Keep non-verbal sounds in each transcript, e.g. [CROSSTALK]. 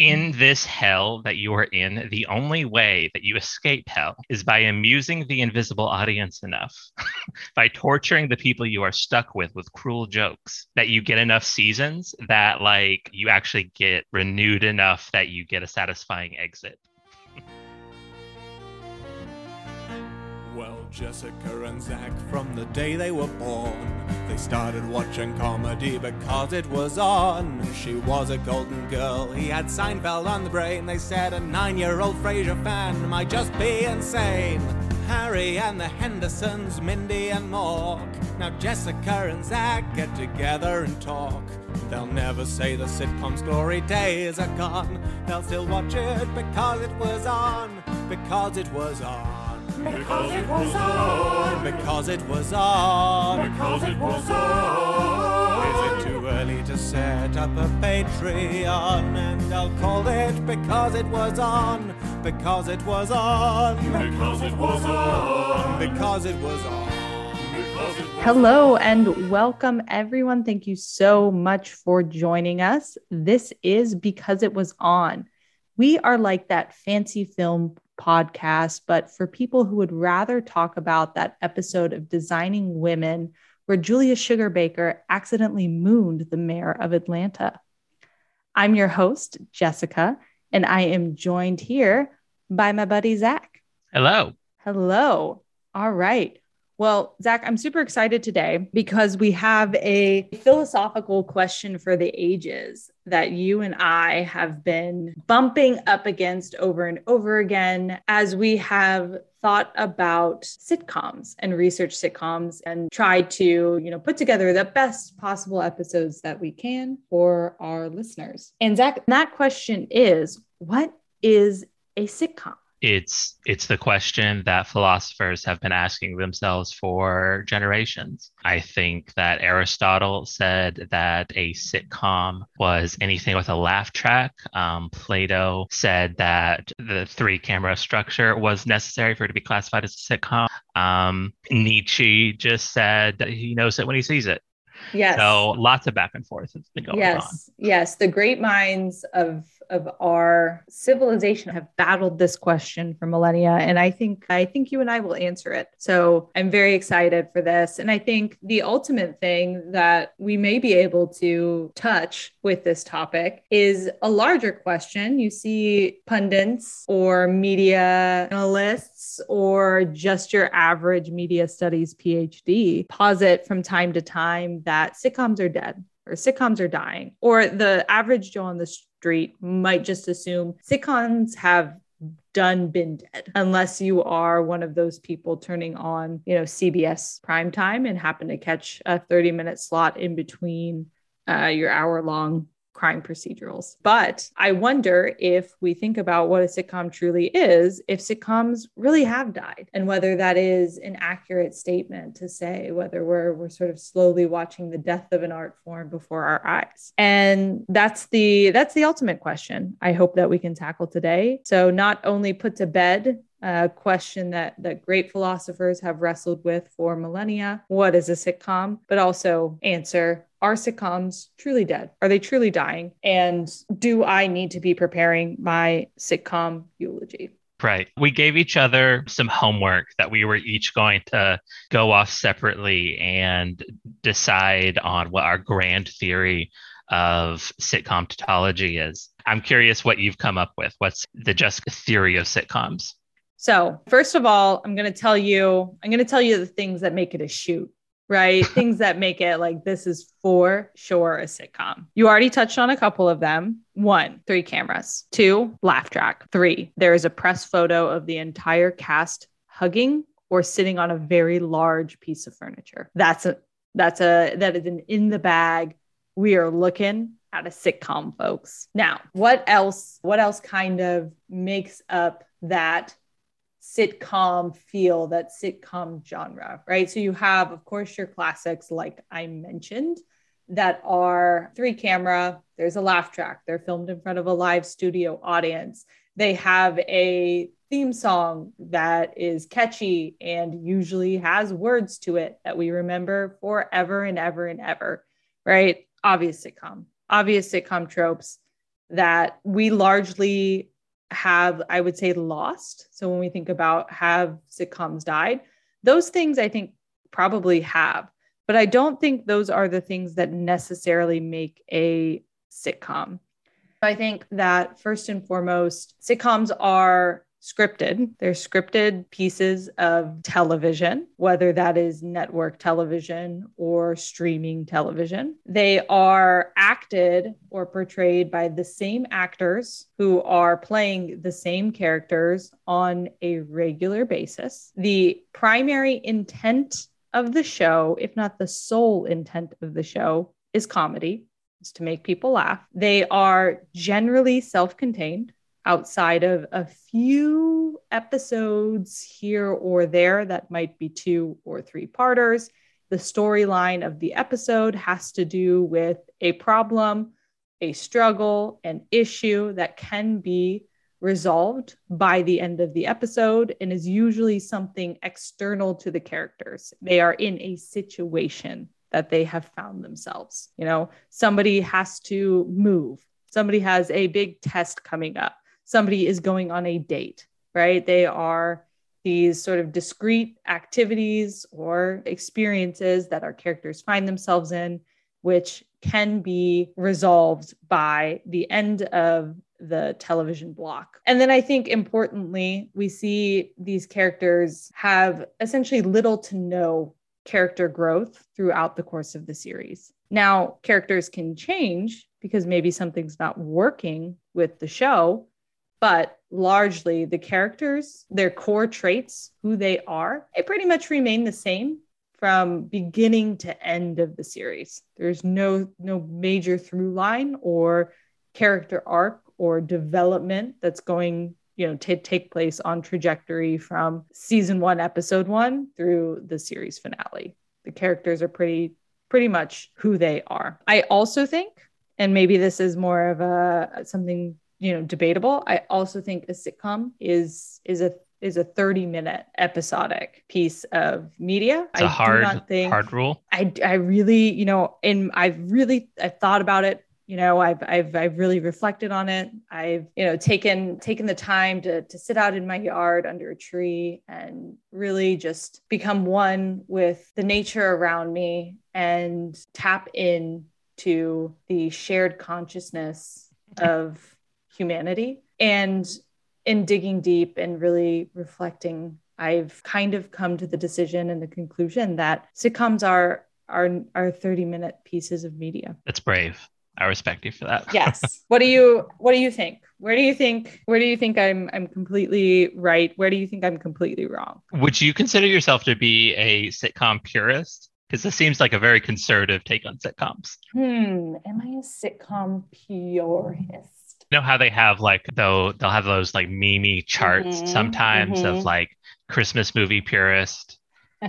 In this hell that you are in, the only way that you escape hell is by amusing the invisible audience enough, [LAUGHS] by torturing the people you are stuck with with cruel jokes, that you get enough seasons that, like, you actually get renewed enough that you get a satisfying exit. Jessica and Zach, from the day they were born, they started watching comedy because it was on. She was a golden girl, he had Seinfeld on the brain. They said a nine year old Frasier fan might just be insane. Harry and the Hendersons, Mindy and Mork. Now Jessica and Zach get together and talk. They'll never say the sitcom's glory days are gone. They'll still watch it because it was on, because it was on. Because it was on. Because it was on. Because it was on. Is it too early to set up a Patreon? And I'll call it because it was on. Because it was on. Because it was on. Because it was on. Because it was Hello and welcome, everyone. Thank you so much for joining us. This is Because It Was On. We are like that fancy film podcast, but for people who would rather talk about that episode of Designing Women where Julia Sugarbaker accidentally mooned the mayor of Atlanta. I'm your host, Jessica, and I am joined here by my buddy, Zach. Hello. Hello. All right. Well, Zach, I'm super excited today because we have a philosophical question for the ages that you and I have been bumping up against over and over again as we have thought about sitcoms and research sitcoms and tried to, you know, put together the best possible episodes that we can for our listeners. And Zach, that question is what is a sitcom? It's it's the question that philosophers have been asking themselves for generations. I think that Aristotle said that a sitcom was anything with a laugh track. Um, Plato said that the three camera structure was necessary for it to be classified as a sitcom. Um, Nietzsche just said that he knows it when he sees it. Yes. So lots of back and forth has been going on. yes yes the great minds of of our civilization have battled this question for millennia and i think i think you and i will answer it. So i'm very excited for this and i think the ultimate thing that we may be able to touch with this topic is a larger question. You see pundits or media analysts or just your average media studies phd posit from time to time that sitcoms are dead or sitcoms are dying, or the average Joe on the street might just assume sitcoms have done been dead unless you are one of those people turning on you know cbs prime time and happen to catch a 30 minute slot in between uh, your hour long crime procedurals. But I wonder if we think about what a sitcom truly is, if sitcoms really have died, and whether that is an accurate statement to say, whether we're, we're sort of slowly watching the death of an art form before our eyes. And that's the that's the ultimate question I hope that we can tackle today. So not only put to bed a question that that great philosophers have wrestled with for millennia what is a sitcom but also answer are sitcoms truly dead are they truly dying and do i need to be preparing my sitcom eulogy Right. We gave each other some homework that we were each going to go off separately and decide on what our grand theory of sitcom tautology is. I'm curious what you've come up with. What's the just theory of sitcoms? so first of all i'm going to tell you i'm going to tell you the things that make it a shoot right? Things that make it like this is for sure a sitcom. You already touched on a couple of them. One three cameras. Two laugh track. Three there is a press photo of the entire cast hugging or sitting on a very large piece of furniture. That's a that's a that is an in the bag. We are looking at a sitcom folks. Now what else what else kind of makes up that sitcom feel, that sitcom genre, right? So you have, of course, your classics, like I mentioned, that are three camera, there's a laugh track, they're filmed in front of a live studio audience. They have a theme song that is catchy and usually has words to it that we remember forever and ever and ever, right? Obvious sitcom, obvious sitcom tropes. that we largely have, I would say, lost. So when we think about have sitcoms died, those things I think probably have, but I don't think those are the things that necessarily make a sitcom. I think that first and foremost, sitcoms are scripted. They're scripted pieces of television, whether that is network television or streaming television. They are acted or portrayed by the same actors who are playing the same characters on a regular basis. The primary intent of the show, if not the sole intent of the show, is comedy. It's to make people laugh. They are generally self contained outside of a few episodes here or there that might be two or three parters. The storyline of the episode has to do with a problem, a struggle, an issue that can be resolved by the end of the episode and is usually something external to the characters. They are in a situation that they have found themselves. You know, somebody has to move, somebody has a big test coming up somebody is going on a date, right? They are these sort of discrete activities or experiences that our characters find themselves in, which can be resolved by the end of the television block. And then I think importantly, we see these characters have essentially little to no character growth throughout the course of the series. Now, characters can change because maybe something's not working with the show, but largely the characters, their core traits, who they are, they pretty much remain the same from beginning to end of the series. There's no no major through line or character arc or development that's going you know to take place on trajectory from season 1 episode 1 through the series finale. The characters are pretty pretty much who they are. I also think and maybe this is more of a something you know debatable i also think a sitcom is is a is a 30 minute episodic piece of media. It's a I hard, think, hard rule. I, I really, you know, and I've really, I've thought about it. You know, I've, I've, I've really reflected on it. I've, you know, taken, taken the time to, to sit out in my yard under a tree and really just become one with the nature around me and tap in to the shared consciousness of humanity. And in digging deep and really reflecting, I've kind of come to the decision and the conclusion that sitcoms are are are 30 minute pieces of media. That's brave. I respect you for that. [LAUGHS] yes. What do you what do you think? Where do you think where do you think I'm I'm completely right? Where do you think I'm completely wrong? Would you consider yourself to be a sitcom purist? Because this seems like a very conservative take on sitcoms. Hmm. Am I a sitcom purist? Know how they have like though they'll have those like meme charts mm-hmm, sometimes mm-hmm. of like Christmas movie purist. [LAUGHS]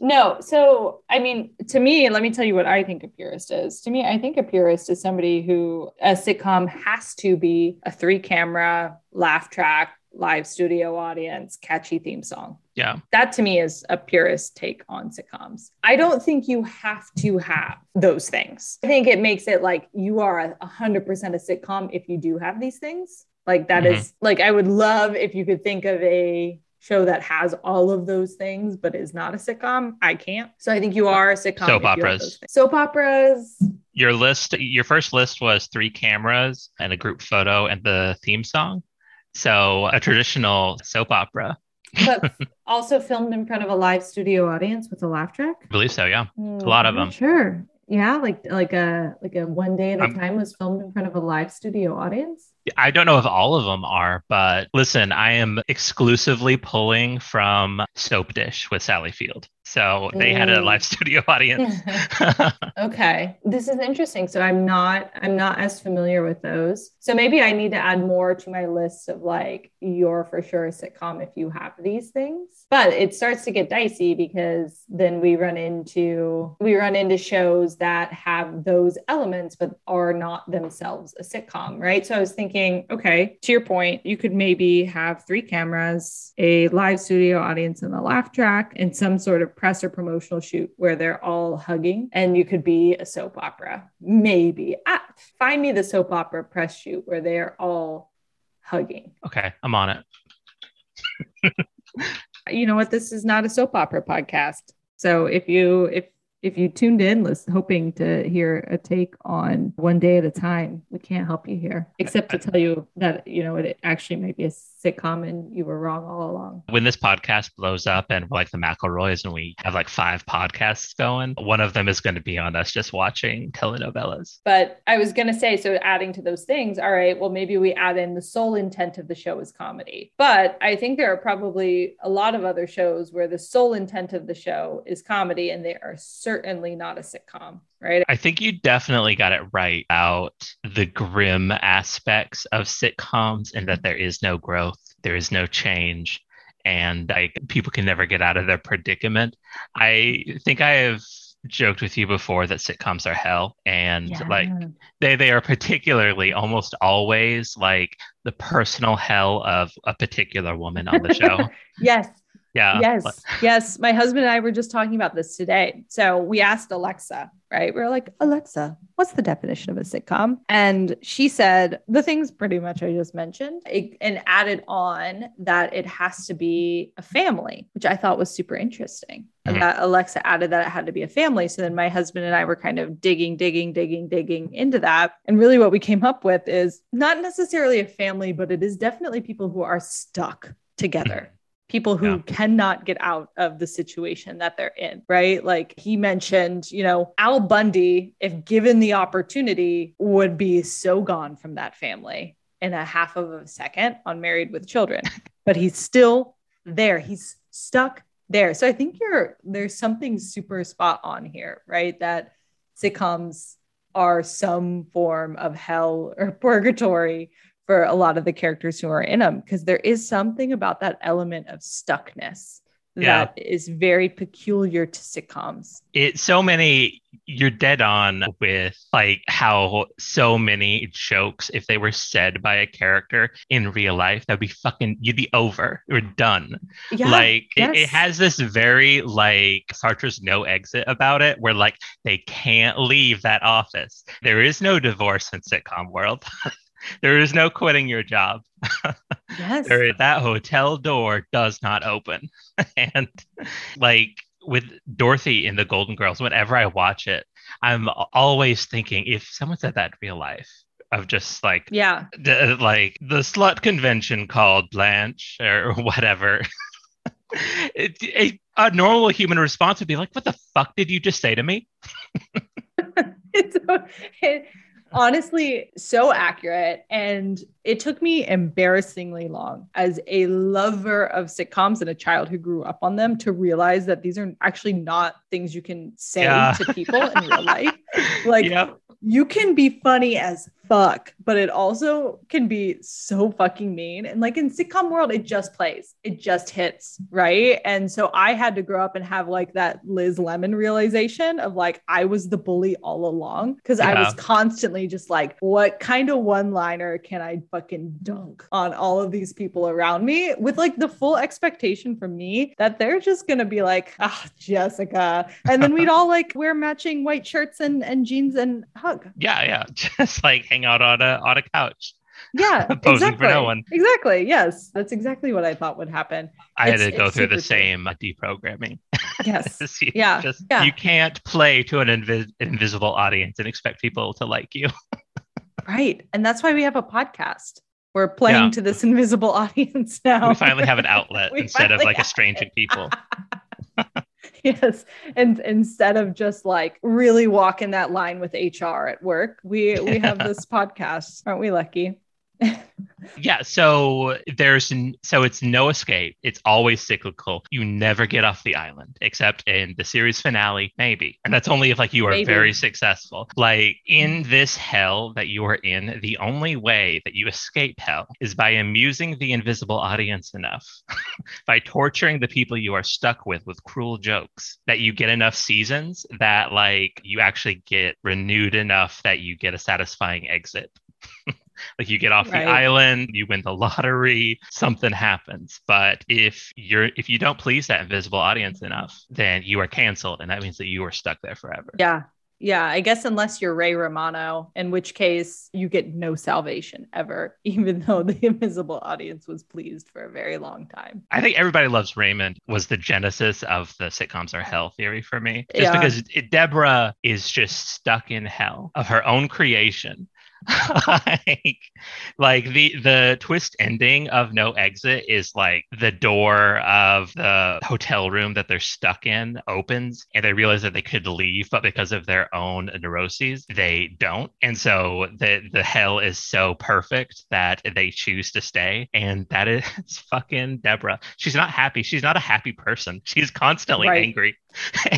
no, so I mean, to me, let me tell you what I think a purist is. To me, I think a purist is somebody who a sitcom has to be a three camera laugh track live studio audience, catchy theme song. Yeah. That to me is a purist take on sitcoms. I don't think you have to have those things. I think it makes it like you are a hundred percent a sitcom if you do have these things. Like that mm-hmm. is like I would love if you could think of a show that has all of those things but is not a sitcom. I can't. So I think you are a sitcom. Soap operas. Soap operas. Your list, your first list was three cameras and a group photo and the theme song. So a traditional soap opera. but [LAUGHS] also filmed in front of a live studio audience with a laugh track. I believe so. Yeah, mm, a lot of them. Sure. Yeah, like like a like a one day at a um, time was filmed in front of a live studio audience. I don't know if all of them are, but listen, I am exclusively pulling from Soapdish with Sally Field. So they had a live [LAUGHS] studio audience. [LAUGHS] okay. This is interesting. So I'm not I'm not as familiar with those. So maybe I need to add more to my list of like you're for sure a sitcom if you have these things. But it starts to get dicey because then we run into we run into shows that have those elements but are not themselves a sitcom, right? So I was thinking, okay, to your point, you could maybe have three cameras, a live studio audience and the laugh track and some sort of press or promotional shoot where they're all hugging and you could be a soap opera. Maybe. Ah, find me the soap opera press shoot where they're all hugging. Okay, I'm on it. [LAUGHS] you know what? This is not a soap opera podcast. So if you if if you tuned in listen, hoping to hear a take on one day at a time, we can't help you here, except to tell you that, you know, it actually might be a sitcom and you were wrong all along. When this podcast blows up and like the McElroys and we have like five podcasts going, one of them is going to be on us just watching telenovelas. But I was going to say, so adding to those things, all right, well, maybe we add in the sole intent of the show is comedy. But I think there are probably a lot of other shows where the sole intent of the show is comedy and they are certainly not a sitcom right? I think you definitely got it right about the grim aspects of sitcoms and that mm-hmm. there is no growth, there is no change, and like people can never get out of their predicament. I think I have joked with you before that sitcoms are hell and yeah. like they they are particularly almost always like the personal hell of a particular woman on the show. [LAUGHS] yes. Yeah. Yes. Yes. My husband and I were just talking about this today. So we asked Alexa, right? We are like, Alexa, what's the definition of a sitcom? And she said the things pretty much I just mentioned it, and added on that it has to be a family, which I thought was super interesting. Mm-hmm. That Alexa added that it had to be a family. So then my husband and I were kind of digging, digging, digging, digging into that. And really what we came up with is not necessarily a family, but it is definitely people who are stuck together people who yeah. cannot get out of the situation that they're in, right? Like he mentioned, you know, Al Bundy, if given the opportunity, would be so gone from that family in a half of a second on Married with Children, [LAUGHS] but he's still there. He's stuck there. So I think you're there's something super spot on here, right? That sitcoms are some form of hell or [LAUGHS] purgatory for a lot of the characters who are in them because there is something about that element of stuckness yeah. that is very peculiar to sitcoms. It so many you're dead on with like how so many jokes if they were said by a character in real life that'd be fucking you'd be over or done. Yeah, like yes. it, it has this very like Sartre's no exit about it where like they can't leave that office. There is no divorce in sitcom world. [LAUGHS] there is no quitting your job. Yes. there, that hotel door does not open. [LAUGHS] and like with Dorothy in the Golden Girls, whenever I watch it, I'm always thinking if someone said that in real life, of just like yeah the, like the slut convention called blanche or [LAUGHS] whatever [LAUGHS] it, a, a normal human response would be like what the fuck did you just say to me it's, it, honestly so accurate and it took me embarrassingly long as a lover of sitcoms and a child who grew up on them to realize that these are actually not things you can say yeah. to people in real life [LAUGHS] like yep. you can be funny as fuck, but it also can be so fucking mean. And like in sitcom world, it just plays, it just hits, right? And so I had to grow up and have like that Liz Lemon realization of like I was the bully all along because yeah. I was constantly just like, what kind of one liner can I fucking dunk on all of these people around me with like the full expectation from me that they're just gonna be like, ah, oh, Jessica, and then we'd [LAUGHS] all like wear matching white shirts and and jeans and hug. Yeah, yeah, [LAUGHS] just like hang out on a on a couch. Yeah, [LAUGHS] posing exactly. for no one. Exactly. Yes, that's exactly what I thought would happen. I it's, had to go through the same true. deprogramming. Yes. [LAUGHS] you yeah. Just, yeah. You can't play to an invi- invisible audience and expect people to like you. [LAUGHS] right, and that's why we have a podcast. We're playing yeah. to this invisible audience now. We finally have an outlet instead of like estranging people. [LAUGHS] yes. And instead of just like really walking that line with hr at work we we have [LAUGHS] this podcast. Aren't we lucky yeah so there's so it's no escape. It's always cyclical. You never get off the island except in the series finale maybe. And that's only if like you are maybe. very successful. Like in this hell that you are in the only way that you escape hell is by amusing the invisible audience enough [LAUGHS] by torturing the people you are stuck with with cruel jokes that you get enough seasons that like you actually get renewed enough that you get a satisfying exit Like you get off Right. the island, you win the lottery, something happens. But if you're if you don't please that invisible audience enough, then you are canceled, and that means that you are stuck there forever. Yeah. Yeah. I guess unless you're Ray Romano, in which case you get no salvation ever, [LAUGHS] even though the invisible audience was pleased for a very long time. I think Everybody Loves Raymond was the genesis of the sitcoms are hell theory for me. Just Yeah. because Deborah is just stuck in hell of her own creation. [LAUGHS] like, like the the twist ending of No Exit is like the door of the hotel room that they're stuck in opens and they realize that they could leave, but because of their own neuroses, they don't. And so the the hell is so perfect that they choose to stay. And that is [LAUGHS] fucking Deborah. She's not happy. She's not a happy person. She's constantly Right. angry.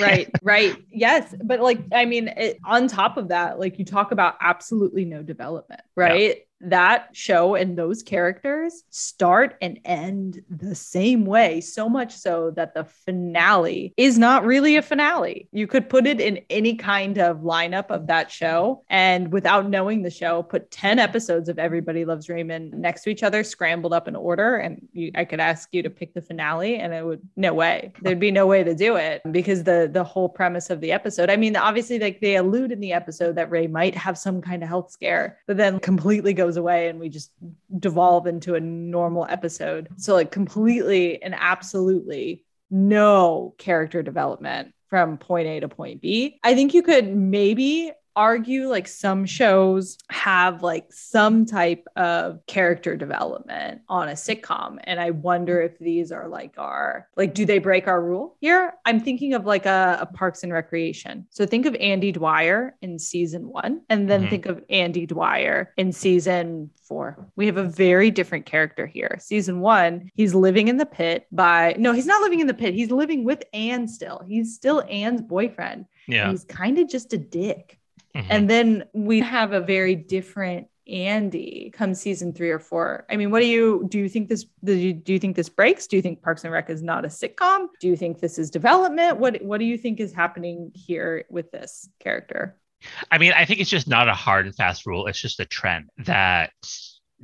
Right [LAUGHS] right. Yes but like i mean it, on top of that like you talk about absolutely no development right that show and those characters start and end the same way so much so that the finale is not really a finale. You could put it in any kind of lineup of that show and without knowing the show put 10 episodes of everybody loves raymond next to each other scrambled up in order and you, i could ask you to pick the finale and it would no way. There'd be no way to do it because the the whole premise of the episode i mean obviously like they allude in the episode that ray might have some kind of health scare but then completely goes away and we just devolve into a normal episode so like completely and absolutely no character development from point A to point B. I think you could maybe argue like some shows have like some type of character development on a sitcom and i wonder if these are like our like do they break our rule here? I'm thinking of like a, a parks and recreation. So think of andy dwyer in season one and then Mhm. think of andy dwyer in season four. We have a very different character here. Season one he's living in the pit by no he's not living in the pit. He's living with anne still. He's still anne's boyfriend. Yeah. he's kind of just a dick Mhm. and then we have a very different Andy come season three or four. I mean, what do you do? You think this? Do you, do you think this breaks? Do you think Parks and Rec is not a sitcom? Do you think this is development? What What do you think is happening here with this character? I mean, I think it's just not a hard and fast rule. It's just a trend that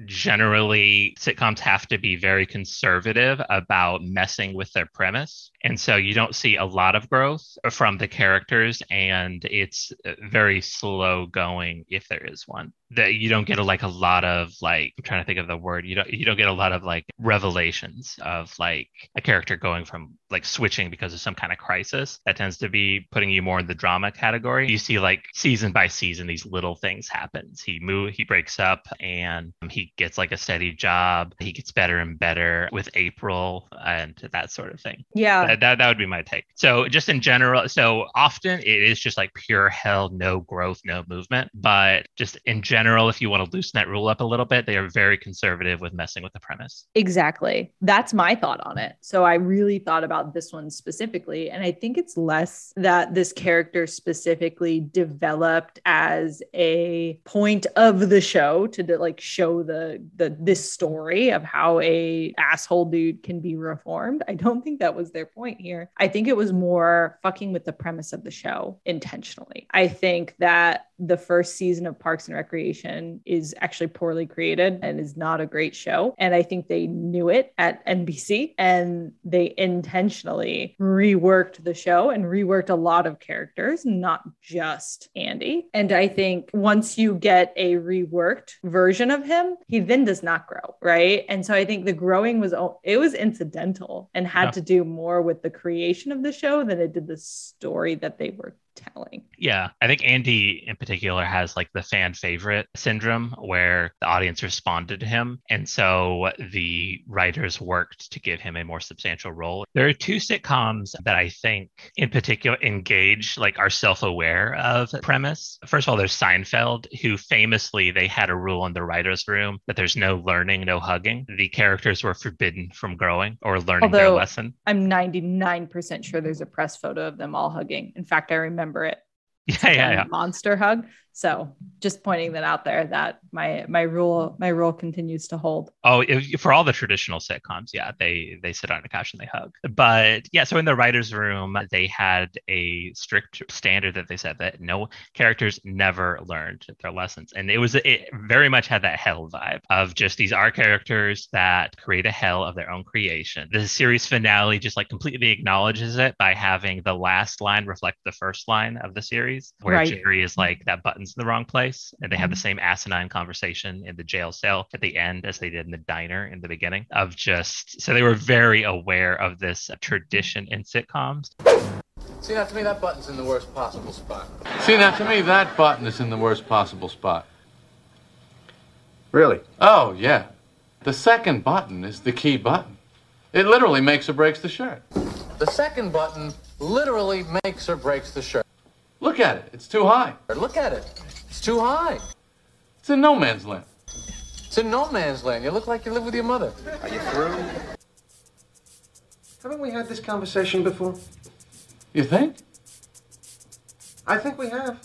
generally sitcoms have to be very conservative about messing with their premise. And so you don't see a lot of growth from the characters, and it's very slow going if there is one. That you don't get a, like a lot of like I'm trying to think of the word. You don't you don't get a lot of like revelations of like a character going from like switching because of some kind of crisis. That tends to be putting you more in the drama category. You see like season by season these little things happens. He move he breaks up and he gets like a steady job. He gets better and better with April and that sort of thing. Yeah, That, that, that would be my take. So just in general, so often it is just like pure hell, no growth, no movement. But just in general, if you want to loosen that rule up a little bit, they are very conservative with messing with the premise. Exactly. That's my thought on it. So I really thought about this one specifically. And I think it's less that this character specifically developed as a point of the show to like show the the this story of how a asshole dude can be reformed. I don't think that was their point here. I think it was more fucking with the premise of the show intentionally. I think that the first season of Parks and Recreation is actually poorly created and is not a great show. And I think they knew it at NBC and they intentionally reworked the show and reworked a lot of characters, not just Andy. And I think once you get a reworked version of him, he then does not grow, right? And so I think the growing was it was incidental and had Yeah. to do more with the creation of the show than it did the story that they were telling. Yeah, I think Andy in particular has like the fan favorite syndrome where the audience responded to him. And so the writers worked to give him a more substantial role. There are two sitcoms that I think in particular engage, like are self aware of premise. First of all, there's Seinfeld, who famously they had a rule in the writer's room that there's no learning, no hugging. The characters were forbidden from growing or learning their lesson. I'm 99% sure there's a press photo of them all hugging. In fact, I remember it. Yeah, yeah, yeah. Monster hug. So just pointing that out there that my my rule my rule continues to hold. Oh, if, for all the traditional sitcoms, yeah, they they sit on a couch and they hug. But yeah, so in the writers' room, they had a strict standard that they said that no characters never learned their lessons, and it was it very much had that hell vibe of just these are characters that create a hell of their own creation. The series finale just like completely acknowledges it by having the last line reflect the first line of the series, where Right. Jerry is like that button's in the wrong place, and they have the Mhm. same asinine conversation in the jail cell at the end as they did in the diner in the beginning. Of just so they were very aware of this tradition in sitcoms. See, now to me, that button's in the worst possible spot. See, now to me, that button is in the worst possible spot. Really? Oh, yeah. The second button is the key button. It literally makes or breaks the shirt. The second button literally makes or breaks the shirt. Look at it. It's too high. Look at it. It's too high. It's in no man's land. It's in no man's land. You look like you live with your mother. Are you through? Haven't we had this conversation before? You think? I think we have.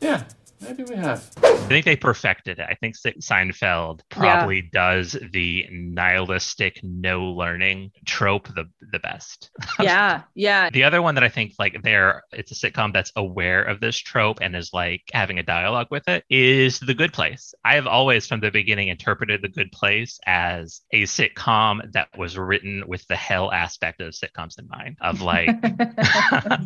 Yeah, maybe we have. I think they perfected it. I think Seinfeld probably does the nihilistic no learning trope the the best. [LAUGHS] Yeah, yeah. The other one that I think like there it's a sitcom that's aware of this trope and is like having a dialogue with it is The Good Place. I have always from the beginning interpreted The Good Place as a sitcom that was written with the hell aspect of sitcoms in mind of like [LAUGHS] [LAUGHS]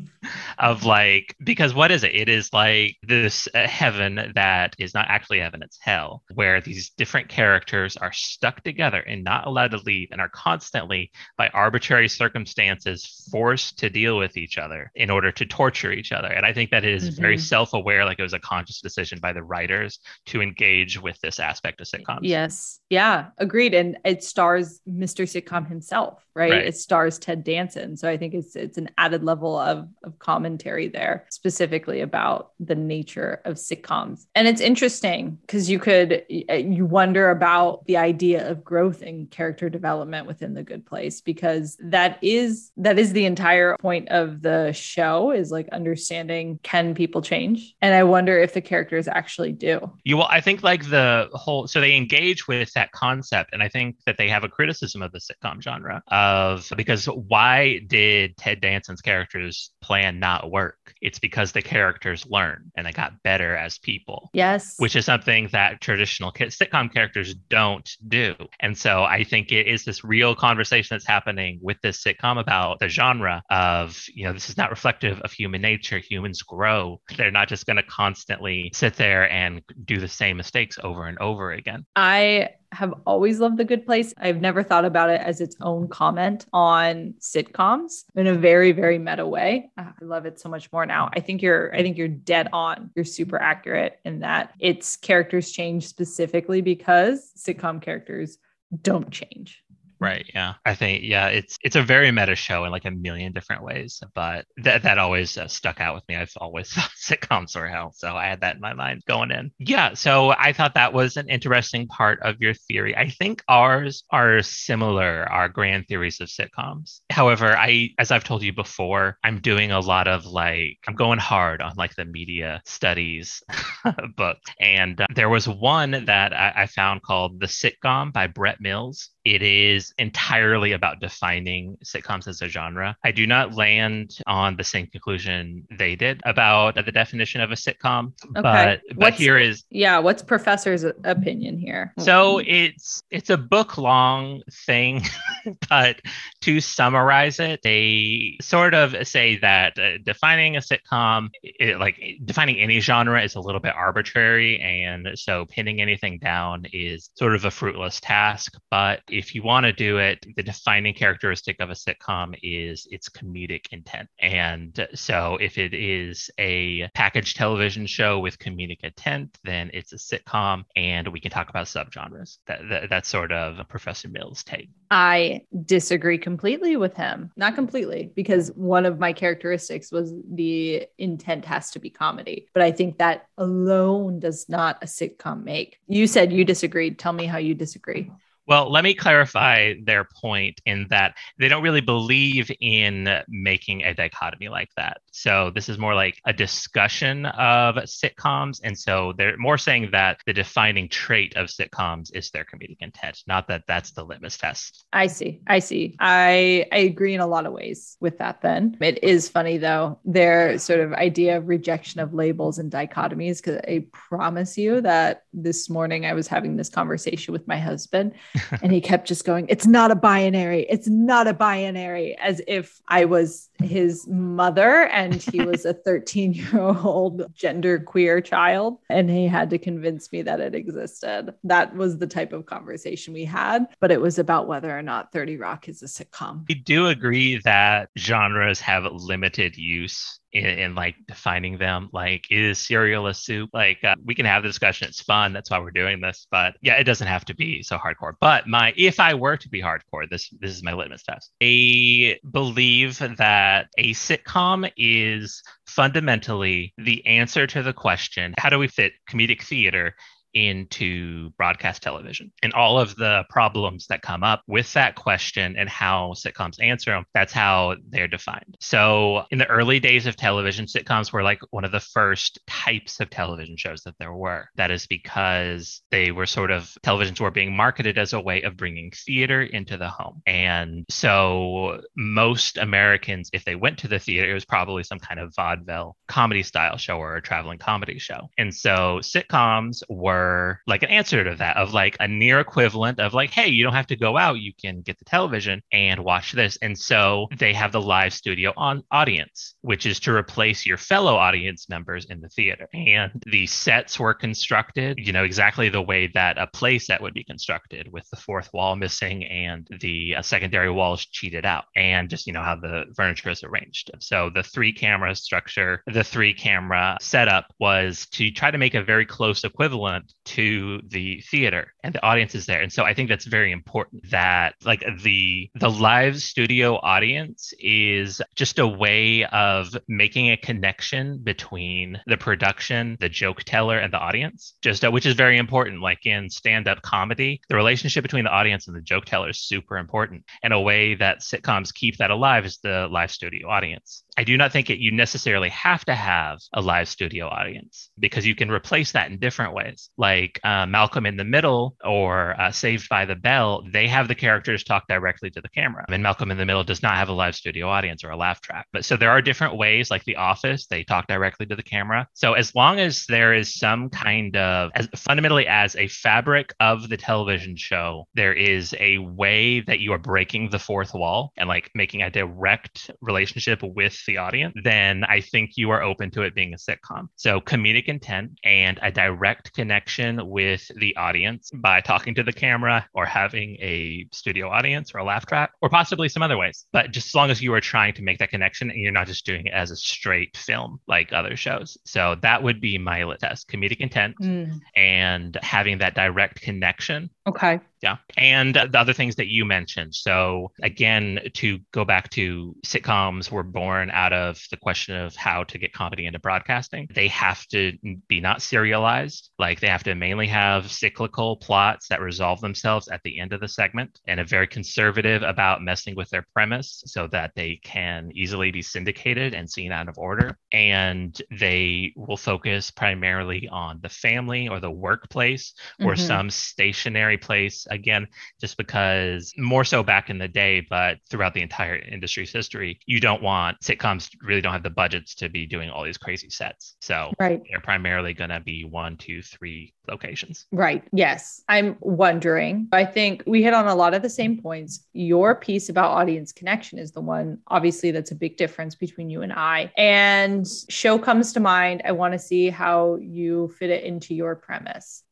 of like because what is it it is like this uh, heaven that is not actually heaven it's hell where these different characters are stuck together and not allowed to leave and are constantly by arbitrary circumstances forced to deal with each other in order to torture each other and i think that it is very Mhm. self-aware like it was a conscious decision by the writers to engage with this aspect of sitcoms Yes. Yeah. Agreed. And it stars Mr. Sitcom himself, right? Right. It stars Ted Danson. So I think it's it's an added level of of commentary there, specifically about the nature of sitcoms. And it's interesting because you could uh, you wonder about the idea of growth and character development within the good place because that is that is the entire point of the show is like understanding can people change? And I wonder if the characters actually do. You well, I think like the whole so they engage with that concept, and I think that they have a criticism of the sitcom genre of because why did Ted Danson's characters plan not work? It's because the characters learn and they got better as people. Yes. Which is something that traditional sitcom characters don't do. And so I think it is this real conversation that's happening with this sitcom about the genre of, you know, this is not reflective of human nature. Humans grow. They're not just going to constantly sit there and do the same mistakes over and over again. I have always loved The Good Place. I've never thought about it as its own comment on sitcoms in a very, very meta way. Ah, I love it so much more now. I think you're, I think you're dead on. You're super accurate in that its characters change specifically because sitcom characters don't change. Right. Yeah. I think yeah, it's it's a very meta show in like a million different ways, but that that always uh, stuck out with me. I've always [LAUGHS] thought sitcoms were hell, so I had that in my mind going in. Yeah. So I thought that was an interesting part of your theory. I think ours are similar, our grand theories of sitcoms. However, I as I've told you before, I'm doing a lot of like I'm going hard on like the media studies [LAUGHS] book, and uh, there was one that I, I found called The Sitcom by Brett Mills. It is entirely about defining sitcoms as a genre. I do not land on the same conclusion they did about the definition of a sitcom, Okay. but but What's- here is Yeah. What's professor's opinion here? so it's it's a book long thing, [LAUGHS] but to summarize it, they sort of say that uh, defining a sitcom, it, like defining any genre, is a little bit arbitrary, and so pinning anything down is sort of a fruitless task. But if you want to do it, the defining characteristic of a sitcom is its comedic intent, and so if it is a packaged television show with comedic intent, then it's a sitcom, and we can talk about subgenres. That, that that's sort of Professor Mills' take. I disagree completely with him. Not completely, because one of my characteristics was the intent has to be comedy. But I think that alone does not a sitcom make. You said you disagreed. Tell me how you disagree. Well, let me clarify their point in that they don't really believe in making a dichotomy like that. So this is more like a discussion of sitcoms. And so they're more saying that the defining trait of sitcoms is their comedic intent, not that that's the litmus test. I see. I see. I I agree in a lot of ways with that then. It is funny though, their sort of idea of rejection of labels and dichotomies because I promise you that this morning I was having this conversation with my husband [LAUGHS] and he kept just going, It's not a binary. It's not a binary, as if I was his mother and he was a 13 year old gender queer child. And he had to convince me that it existed. That was the type of conversation we had, but it was about whether or not 30 Rock is a sitcom. We do agree that genres have limited use in, in, like defining them like is cereal a soup? Like uh, we can have the discussion it's fun that's why we're doing this but yeah it doesn't have to be so hardcore but my if i were to be hardcore this this is my litmus test. I believe that a sitcom is fundamentally the answer to the question how do we fit comedic theater into broadcast television. And all of the problems that come up with that question and how sitcoms answer them that's how they're defined. So in the early days of television sitcoms were like one of the first types of television shows that there were. That is because they were sort of televisions were being marketed as a way of bringing theater into the home. And so most americans if they went to the theater it was probably some kind of vaudeville comedy style show or a traveling comedy show. And so sitcoms were like an answer to that of like a near equivalent of like, hey, you don't have to go out. You can get the television and watch this. And so they have the live studio on audience, which is to replace your fellow audience members in the theater. And the sets were constructed, you know, exactly the way that a play set would be constructed with the fourth wall missing and the uh, secondary walls cheated out and just, you know, how the furniture is arranged. So the three camera structure, the three camera setup was to try to make a very close equivalent to the theater and the audience is there. And so i think that's very important that like the the live studio audience is just a way of making a connection between the production the joke teller and the audience just uh, which is very important. Like in stand-up comedy the relationship between the audience and the joke teller is super important. And a way that sitcoms keep that alive is the live studio audience I do not think that you necessarily have to have a live studio audience because you can replace that in different ways. Like uh, Malcolm in the Middle or uh, Saved by the Bell, they have the characters talk directly to the camera. And Malcolm in the Middle does not have a live studio audience or a laugh track. But so there are different ways, like The Office, they talk directly to the camera. So as long as there is some kind of, as fundamentally as a fabric of the television show, there is a way that you are breaking the fourth wall and like making a direct relationship with the audience, then I think you are open to it being a sitcom. So comedic intent and a direct connection with the audience by talking to the camera or having a studio audience or a laugh track or possibly some other ways. But just as long as you are trying to make that connection and you're not just doing it as a straight film like other shows. So that would be my lit test comedic intent mm. and having that direct connection. Okay. Yeah. And the other things that you mentioned. So, again, to go back to sitcoms were born out of the question of how to get comedy into broadcasting. They have to be not serialized, like they have to mainly have cyclical plots that resolve themselves at the end of the segment and are very conservative about messing with their premise so that they can easily be syndicated and seen out of order. And they will focus primarily on the family or the workplace or mm-hmm. some stationary place again, just because more so back in the day, but throughout the entire industry's history, you don't want sitcoms really don't have the budgets to be doing all these crazy sets. So right. they're primarily going to be one, two, three locations. Right. Yes. I'm wondering. I think we hit on a lot of the same points. Your piece about audience connection is the one, obviously, that's a big difference between you and I. And show comes to mind. I want to see how you fit it into your premise.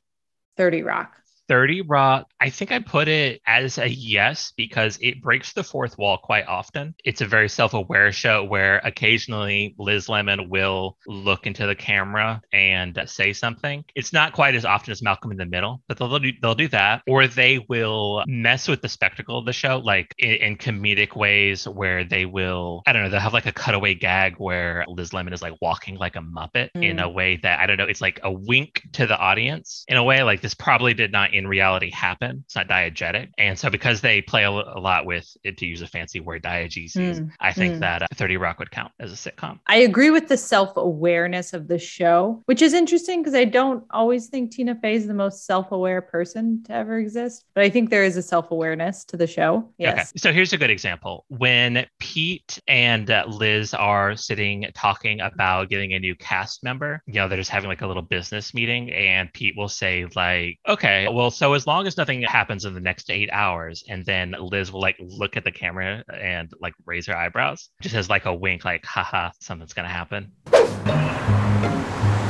30 Rock. 30 Rock, I think I put it as a yes because it breaks the fourth wall quite often. It's a very self aware show where occasionally Liz Lemon will look into the camera and say something. It's not quite as often as Malcolm in the Middle, but they'll do, they'll do that. Or they will mess with the spectacle of the show, like in, in comedic ways where they will, I don't know, they'll have like a cutaway gag where Liz Lemon is like walking like a Muppet mm. in a way that, I don't know, it's like a wink to the audience in a way like this probably did not in reality happen. It's not diegetic. And so because they play a, a lot with it, to use a fancy word, diegeses, Mm, I think mm. that uh, 30 Rock would count as a sitcom. I agree with the self awareness of the show, which is interesting because I don't always think Tina Fey is the most self aware person to ever exist, but I think there is a self awareness to the show. Yes. Okay. So here's a good example. When Pete and uh, Liz are sitting talking about getting a new cast member, you know, they're just having like a little business meeting, and Pete will say, like, okay, well, so as long as nothing happens in the next eight hours, and then Liz will like look at the camera and like raise her eyebrows, just as like a wink, like, haha, something's to happen.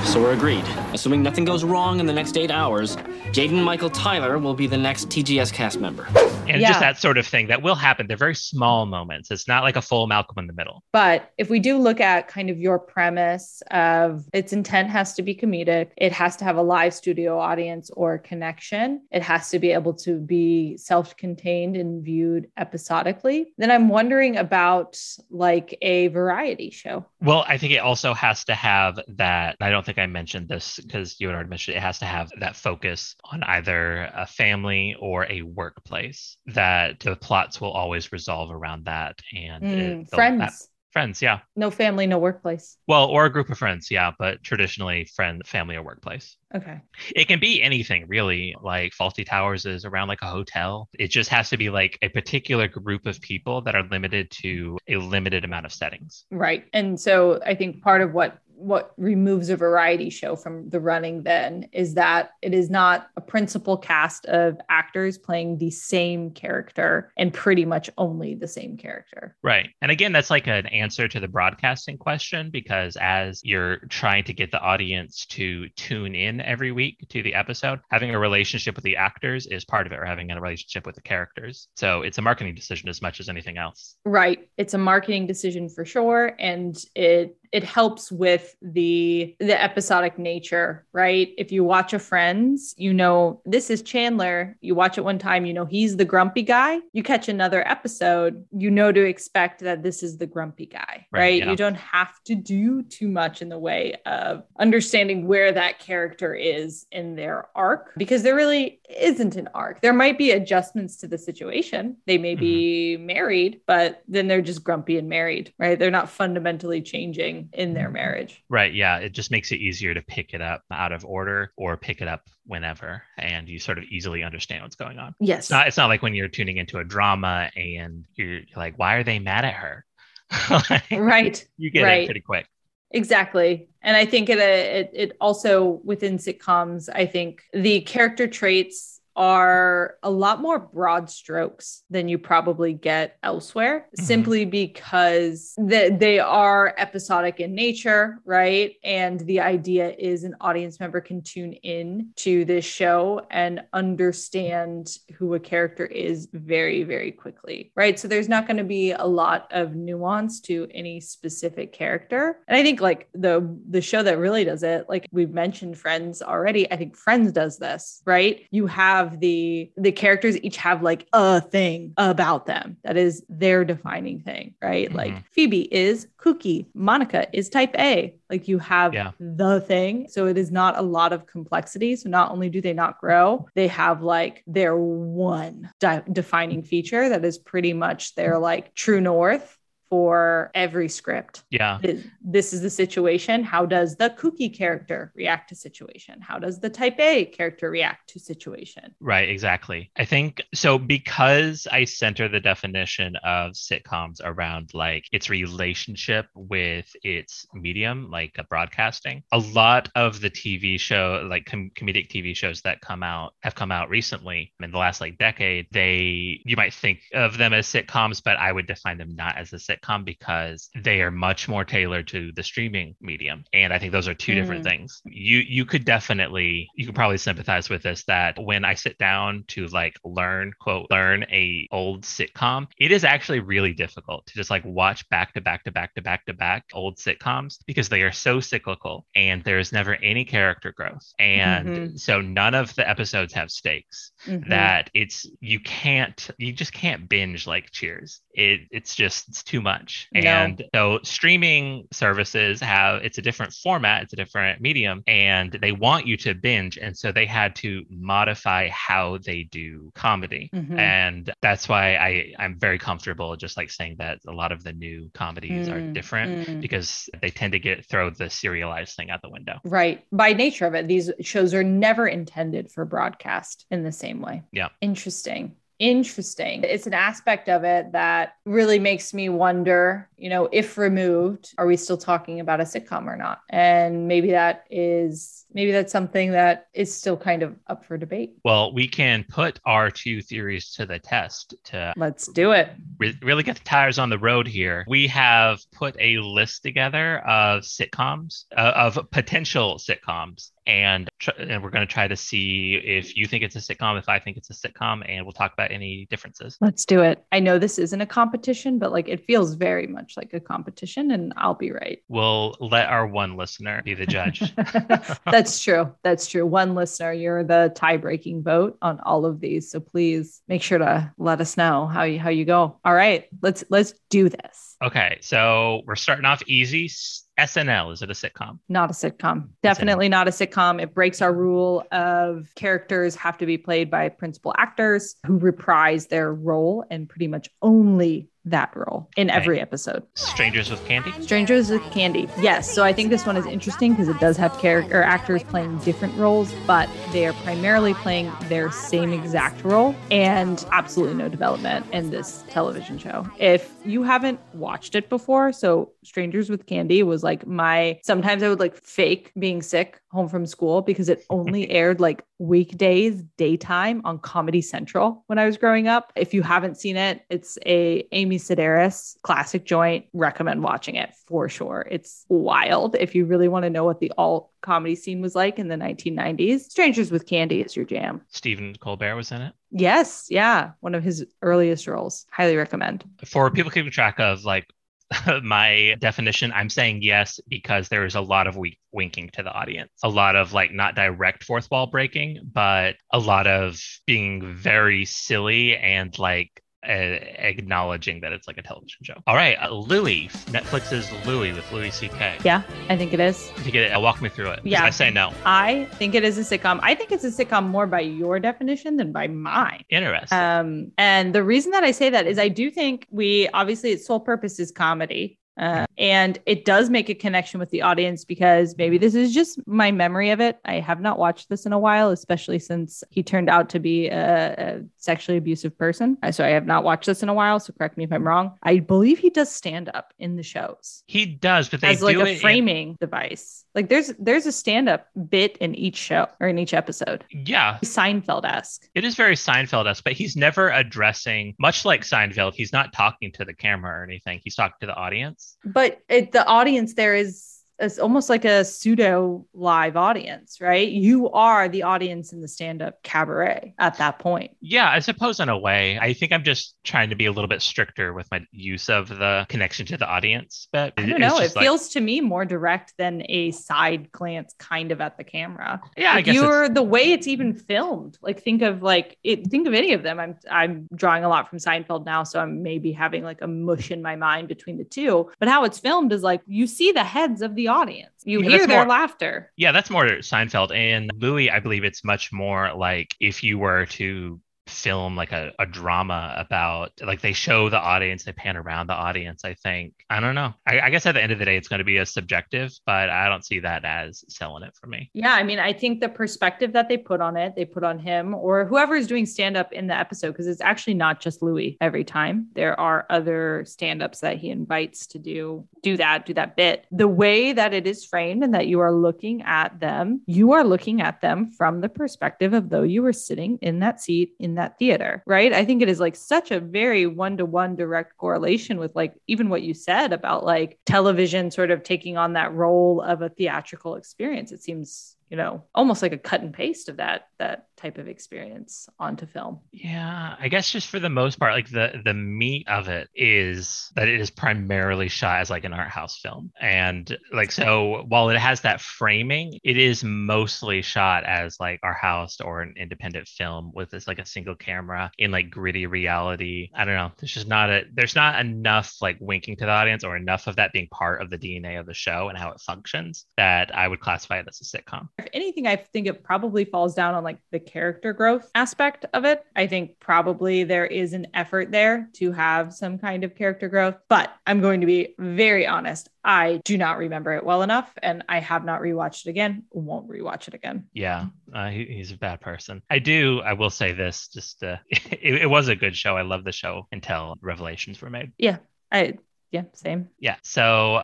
So we're agreed. Assuming nothing goes wrong in the next eight hours, Jaden Michael Tyler will be the next TGS cast member. And Yeah. just that sort of thing that will happen. They're very small moments. It's not like a full Malcolm in the middle. But if we do look at kind of your premise of its intent has to be comedic, it has to have a live studio audience or connection, it has to be able to be self contained and viewed episodically, then I'm wondering about like a variety show. Well, I think it also has to have that. I don't think I mentioned this because you had already mentioned it. it has to have that focus on either a family or a workplace. That the plots will always resolve around that and Mm, it- friends, that- friends, yeah. no family, no workplace. Well, or a group of friends, yeah. But traditionally, friend, family, or workplace. Okay. It can be anything really. Like Fawlty Towers is around like a hotel. It just has to be like a particular group of people that are limited to a limited amount of settings. Right. And so I think part of what what removes a variety show from the running then is that it is not a principal cast of actors playing the same character and pretty much only the same character. Right. And again, that's like an answer to the broadcasting question because as you're trying to get the audience to tune in every week to the episode, having a relationship with the actors is part of it, or having a relationship with the characters. So it's a marketing decision as much as anything else. Right. It's a marketing decision for sure and it it helps with the the episodic nature, right? If you watch a Friends, you know this is Chandler. You watch it one time, you know he's the grumpy guy. You catch another episode, you know to expect that this is the grumpy guy, Right, right? yeah. You don't have to do too much in the way of understanding where that character is in their arc because there really isn't an arc. There might be adjustments to the situation. They may be mm-hmm. married, but then they're just grumpy and married, right? They're not fundamentally changing in their marriage. Right. Yeah. It just makes it easier to pick it up out of order or pick it up whenever and you sort of easily understand what's going on. Yes. It's not it's not like when you're tuning into a drama and you're like, why are they mad at her? [LAUGHS] Like, right. You get right. it pretty quick. Exactly. And I think it, it it also within sitcoms, I think the character traits are a lot more broad strokes than you probably get elsewhere Mhm. simply because the, they are episodic in nature right? And the idea is an audience member can tune in to this show and understand who a character is very very quickly right? So there's not going to be a lot of nuance to any specific character. And i think like the the show that really does it like we've mentioned friends already i think friends does this right? You have the the characters each have like a thing about them. That is their defining thing right? Like Mhm. phoebe is kooky. Monica is type a. Like you have Yeah. the thing. So it is not a lot of complexity. So not only do they not grow they have like their one di- defining feature that is pretty much their like true north for every script Yeah. this is the situation. How does the kooky character react to situation? How does the type A character react to situation? Right, exactly. I think so because I center the definition of sitcoms around like its relationship with its medium, like broadcasting. A lot of the TV show, like com- comedic TV shows that come out, have come out recently in the last like decade. They, you might think of them as sitcoms, but I would define them not as a sitcom because they are much more tailored to the streaming medium. And I think those are two different Mm. things. You you could definitely you could probably sympathize with this that when I sit down to like learn quote learn a old sitcom, it is actually really difficult to just like watch back to back to back to back to back old sitcoms because they are so cyclical and there's never any character growth. And Mhm. so none of the episodes have stakes Mhm. that it's you can't you just can't binge like cheers it it's just it's too much. No. And so streaming services have it's a different format, it's a different medium, and they want you to binge. And so they had to modify how they do comedy. Mhm. And that's why I, I'm very comfortable just like saying that a lot of the new comedies are Mm, different mm. because they tend to get throw the serialized thing out the window. Right. By nature of it, these shows are never intended for broadcast in the same way. Yeah. Interesting. Interesting. It's an aspect of it that really makes me wonder, you know, if removed, are we still talking about a sitcom or not? And maybe that is, maybe that's something that is still kind of up for debate. Well, we can put our two theories to the test to Let's do it. re- really get the tires on the road here. We have put a list together of sitcoms, uh, of potential sitcoms, and, tr- and we're going to try to see if you think it's a sitcom, if I think it's a sitcom, and we'll talk about any differences. Let's do it. I know this isn't a competition, but like it feels very much like a competition, and I'll be right. We'll let our one listener be the judge. [LAUGHS] That's true. That's true. One listener, you're the tie-breaking vote on all of these. So please make sure to let us know how you how you go. All right, let's let's do this. okay, so we're starting off easy. SNL, is it a sitcom? Not a sitcom. Definitely not a sitcom. It breaks our rule of characters have to be played by principal actors who reprise their role and pretty much only that role in every episode. Strangers with Candy? Strangers with Candy. Yes. So I think this one is interesting because it does have character actors playing different roles, but they are primarily playing their same exact role and absolutely no development in this television show. If you haven't watched it before, so Strangers with Candy was like my sometimes I would like fake being sick home from school because it only [LAUGHS] aired like weekdays daytime on Comedy Central when I was growing up. If you haven't seen it, it's a Amy Sedaris classic joint. Recommend watching it for sure. It's wild if you really want to know what the alt comedy scene was like in the 1990s. Strangers with Candy is your jam. Stephen Colbert was in it. Yes, yeah, one of his earliest roles. Highly recommend. for people keeping track of like [LAUGHS] my definition i'm saying yes because there is a lot of wink- winking to the audience a lot of like not direct fourth wall breaking but a lot of being very silly and like acknowledging that it's like a television show all right uh, louie netflix's louie with louis ck Yeah, I think it is. You get it uh, walk me through it. Yeah. i say no I think it is a sitcom. I think it's a sitcom more by your definition than by mine. interesting Um, and the reason that I say that is I do think we obviously its sole purpose is comedy. Uh, and it does make a connection with the audience because maybe this is just my memory of it. I have not watched this in a while, especially since he turned out to be a, a sexually abusive person. So I have not watched this in a while. So correct me if I'm wrong. I believe he does stand up in the shows he does but they as like a it in- framing device. Like there's there's a stand up bit in each show or in each episode. yeah Seinfeld esque. It is very Seinfeld-esque, but he's never addressing, much like Seinfeld, he's not talking to the camera or anything. He's talking to the audience. But it, the audience there is is almost like a pseudo live audience, right? You are the audience in the stand up cabaret at that point. Yeah, I suppose in a way. I think I'm just trying to be a little bit stricter with my use of the connection to the audience. But I don't know. It feels to me more direct than a side glance kind of at the camera. yeah, I guess it's- you're the way it's even filmed. Like think of like it think of any of them. I'm I'm drawing a lot from Seinfeld now, so I'm maybe having like a mush in my mind between the two. But how it's filmed is like you see the heads of the audience. You Yeah, hear their more- laughter. yeah, that's more Seinfeld. And Louis, I believe it's much more like if you were to film like a, a drama about like they show the audience they pan around the audience i think i don't know I, I guess at the end of the day it's going to be a subjective but i don't see that as selling it for me Yeah, I mean, I think the perspective that they put on it, they put on him or whoever is doing stand up in the episode, because it's actually not just Louis every time. There are other stand ups that he invites to do do that, do that bit. The way that it is framed and that you are looking at them, you are looking at them from the perspective of though you were sitting in that seat in that theater, right? I think it is like such a very one to one direct correlation with like even what you said about like television sort of taking on that role of a theatrical experience. It seems you know almost like a cut and paste of that that type of experience onto film. Yeah, I guess just for the most part, like the the meat of it is that it is primarily shot as like an art house film, and like so while it has that framing, it is mostly shot as like our house or an independent film with this like a single camera in like gritty reality. I don't know. There's just not a there's not enough like winking to the audience or enough of that being part of the DNA of the show and how it functions that I would classify it as a sitcom. If anything, I think it probably falls down on like the character growth aspect of it. I think probably there is an effort there to have some kind of character growth, but I'm going to be very honest. I do not remember it well enough and I have not rewatched it again. Won't rewatch it again. Yeah, uh, he, he's a bad person. I do, I will say this just uh, [LAUGHS] it, it was a good show. I love the show until revelations were made. Yeah. I yeah, same. Yeah. So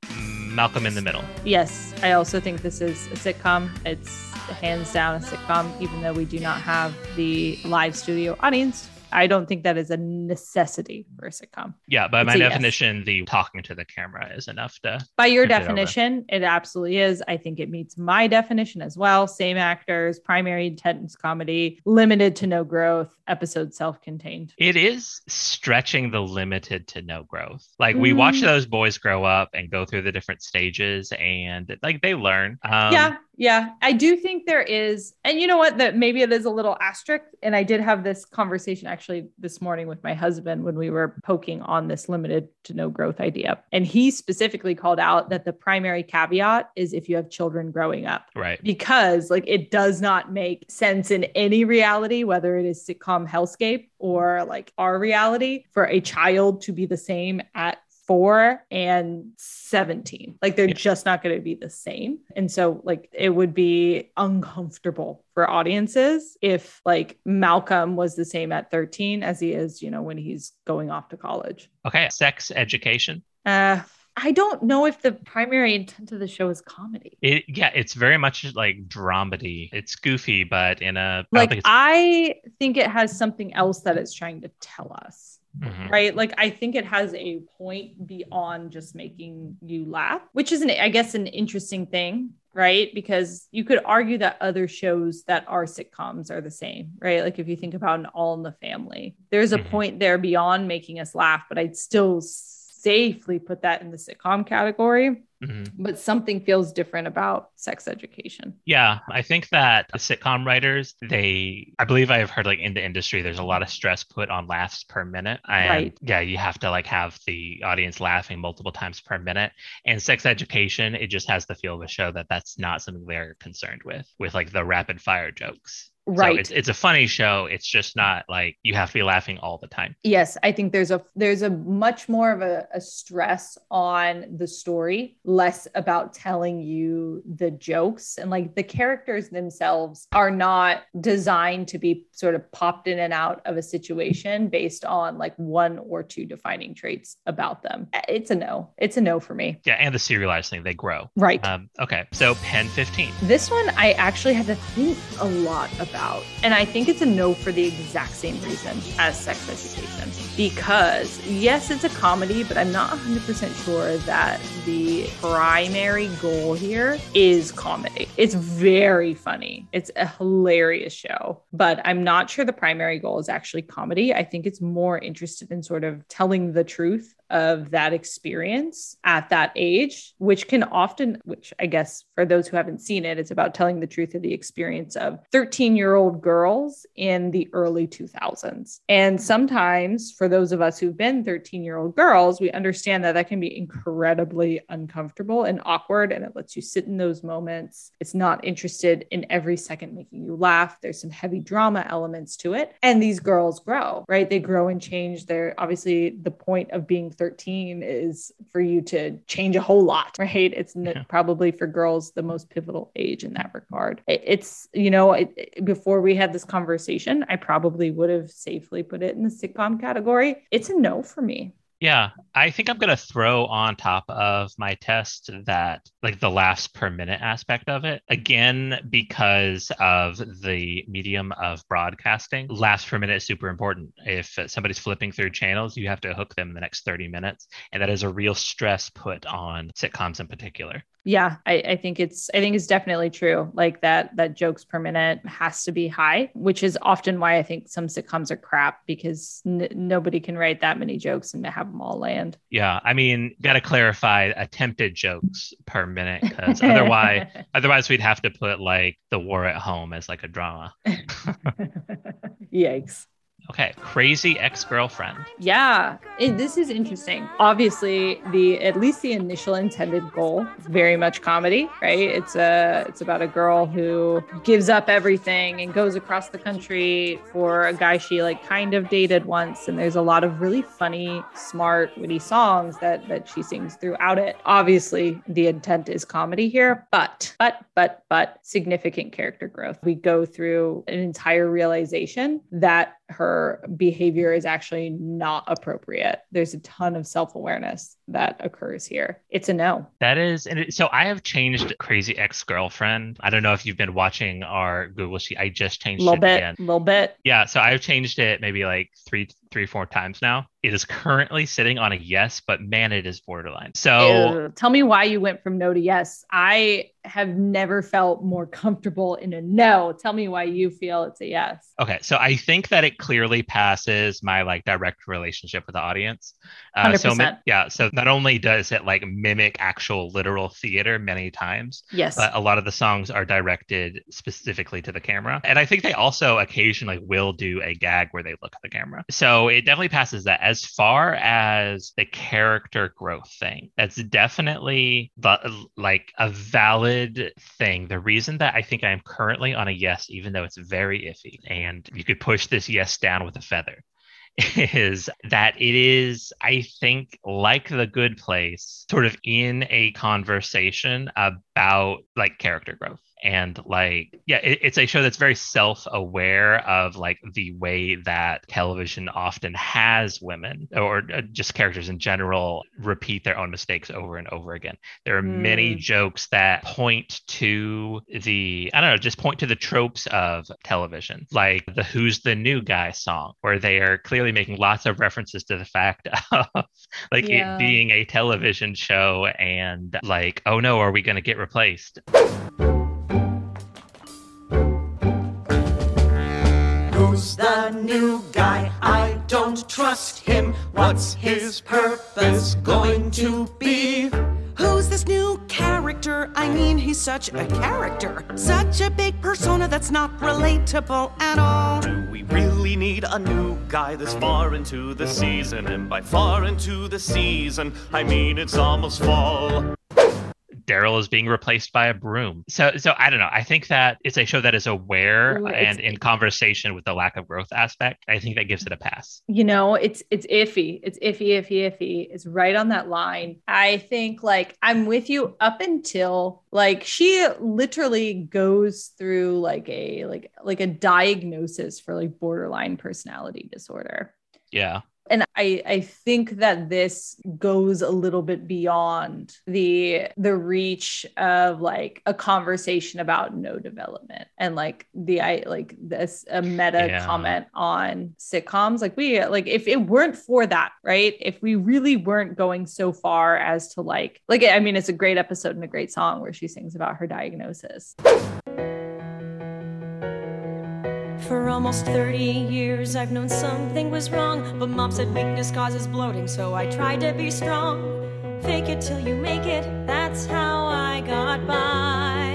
Malcolm in the Middle. Yes, I also think this is a sitcom. It's hands down a sitcom, even though we do not have the live studio audience. I don't think that is a necessity for a sitcom. Yeah, by It's my a yes. definition, the talking to the camera is enough to. By your Tip it definition, it absolutely is. I think it meets my definition as well. Same actors, primary intent is comedy, limited to no growth, episode self contained. It is stretching the limited to no growth. Like we watch Mm. those boys grow up and go through the different stages, and like they learn. Um, yeah, yeah. I do think there is, and you know what? That maybe it is a little asterisk. And I did have this conversation actually this morning with my husband when we were poking on this limited to no growth idea. And he specifically called out that the primary caveat is if you have children growing up. Right. because like it does not make sense in any reality whether it is sitcom hellscape or like our reality for a child to be the same at 4 and 17 like they're Yeah. just not going to be the same and so like it would be uncomfortable for audiences if like Malcolm was the same at 13 as he is you know when he's going off to college Okay. Sex education. uh I don't know if the primary intent of the show is comedy. It yeah, it's very much like dramedy. It's goofy, but in a I like think I think it has something else that it's trying to tell us. Mhm. Right. Like I think it has a point beyond just making you laugh, which is an I guess an interesting thing, right? Because you could argue that other shows that are sitcoms are the same, right? Like if you think about an all in the family, there's a Mhm. point there beyond making us laugh, but I'd still safely put that in the sitcom category. Mhm. But something feels different about sex education. Yeah, I think that the sitcom writers, they, I believe I have heard like in the industry, there's a lot of stress put on laughs per minute. And Right. yeah, you have to like have the audience laughing multiple times per minute. And sex education, it just has the feel of a show that that's not something they're concerned with, with like the rapid fire jokes. Right. So it's, it's a funny show. It's just not like you have to be laughing all the time. yes i think there's a there's a much more of a, a stress on the story less about telling you the jokes and like the characters themselves are not designed to be sort of popped in and out of a situation based on like one or two defining traits about them it's a no it's a no for me Yeah. And the serialized thing, they grow. right Um, okay. So Pen 15. This one I actually had to think a lot about. And I think it's a no for the exact same reason as sex education. Because yes, it's a comedy, but I'm not 100% sure that the primary goal here is comedy. It's very funny. It's a hilarious show, but I'm not sure the primary goal is actually comedy. I think it's more interested in sort of telling the truth of that experience at that age, which can often, which I guess for those who haven't seen it, it's about telling the truth of the experience of 13 year old girls in the early 2000s. And sometimes for those of us who've been 13 year old girls, we understand that that can be incredibly uncomfortable and awkward. And it lets you sit in those moments. It's not interested in every second making you laugh. There's some heavy drama elements to it. And these girls grow, right? They grow and change. They're obviously the point of being 13 is for you to change a whole lot, [LAUGHS] right? It's Yeah. probably for girls the most pivotal age in that regard. It's, you know, it- before we had this conversation, I probably would have safely put it in the sitcom category. It's a no for me. Yeah, I think I'm going to throw on top of my test that like the laughs per minute aspect of it again because of the medium of broadcasting. Laughs per minute is super important. If somebody's flipping through channels, you have to hook them in the next 30 minutes, and that is a real stress put on sitcoms in particular. Yeah, I, I think it's I think it's definitely true. Like that that jokes per minute has to be high, which is often why I think some sitcoms are crap because n- nobody can write that many jokes and have them all land. Yeah, I mean, got to clarify attempted jokes per minute because otherwise, [LAUGHS] otherwise we'd have to put like the war at home as like a drama. [LAUGHS] [LAUGHS] Yikes. Okay, crazy ex-girlfriend. Yeah, it, this is interesting. Obviously, the at least the initial intended goal is very much comedy, right? It's a it's about a girl who gives up everything and goes across the country for a guy she like kind of dated once. And there's a lot of really funny, smart, witty songs that that she sings throughout it. Obviously, the intent is comedy here, but but but but significant character growth. We go through an entire realization that her behavior is actually not appropriate. There's a ton of self awareness that occurs here. It's a no. That is, and it, so I have changed Crazy Ex Girlfriend. I don't know if you've been watching our Google sheet. I just changed A little it bit, again. a little bit. Yeah, so I've changed it maybe like three, three, four times now. It is currently sitting on a yes, but man, it is borderline. So Ew. Tell me why you went from no to yes. I have never felt more comfortable in a no. Tell me why you feel it's a yes. Okay, so I think that it clearly passes my like direct relationship with the audience. Uh, so 100%. yeah, so not only does it like mimic actual literal theater many times, Yes. but a lot of the songs are directed specifically to the camera, and I think they also occasionally will do a gag where they look at the camera. So it definitely passes that. As far as the character growth thing, that's definitely the, like a valid thing. The reason that I think I am currently on a yes, even though it's very iffy, and you could push this yes down with a feather, [LAUGHS] is that it is, I think, like the good place, sort of in a conversation about like character growth. And like, yeah, it, it's a show that's very self aware of like the way that television often has women or uh, just characters in general repeat their own mistakes over and over again. There are many Mm. jokes that point to the, I don't know, just point to the tropes of television, like the Who's the New Guy song, where they are clearly making lots of references to the fact [LAUGHS] of like Yeah. it being a television show and like, oh no, are we going to get replaced? The new guy? I don't trust him. What's his purpose going to be? Who's this new character? I mean, he's such a character. Such a big persona that's not relatable at all. Do we really need a new guy this far into the season? And by far into the season, I mean it's almost fall. Daryl is being replaced by a broom. So, so I don't know. I think that it's a show that is aware Ooh, and in conversation with the lack of growth aspect. I think that gives it a pass. you know it's it's iffy it's iffy iffy iffy it's right on that line i think like i'm with you up until like she literally goes through like a like like a diagnosis for like borderline personality disorder Yeah. And I, I think that this goes a little bit beyond the the reach of like a conversation about no development and like the I like this a meta Yeah. comment on sitcoms. Like we like if it weren't for that right? If we really weren't going so far as to like like I mean it's a great episode and a great song where she sings about her diagnosis For almost 30 years, I've known something was wrong. But mom said weakness causes bloating, so I tried to be strong. Fake it till you make it, that's how I got by.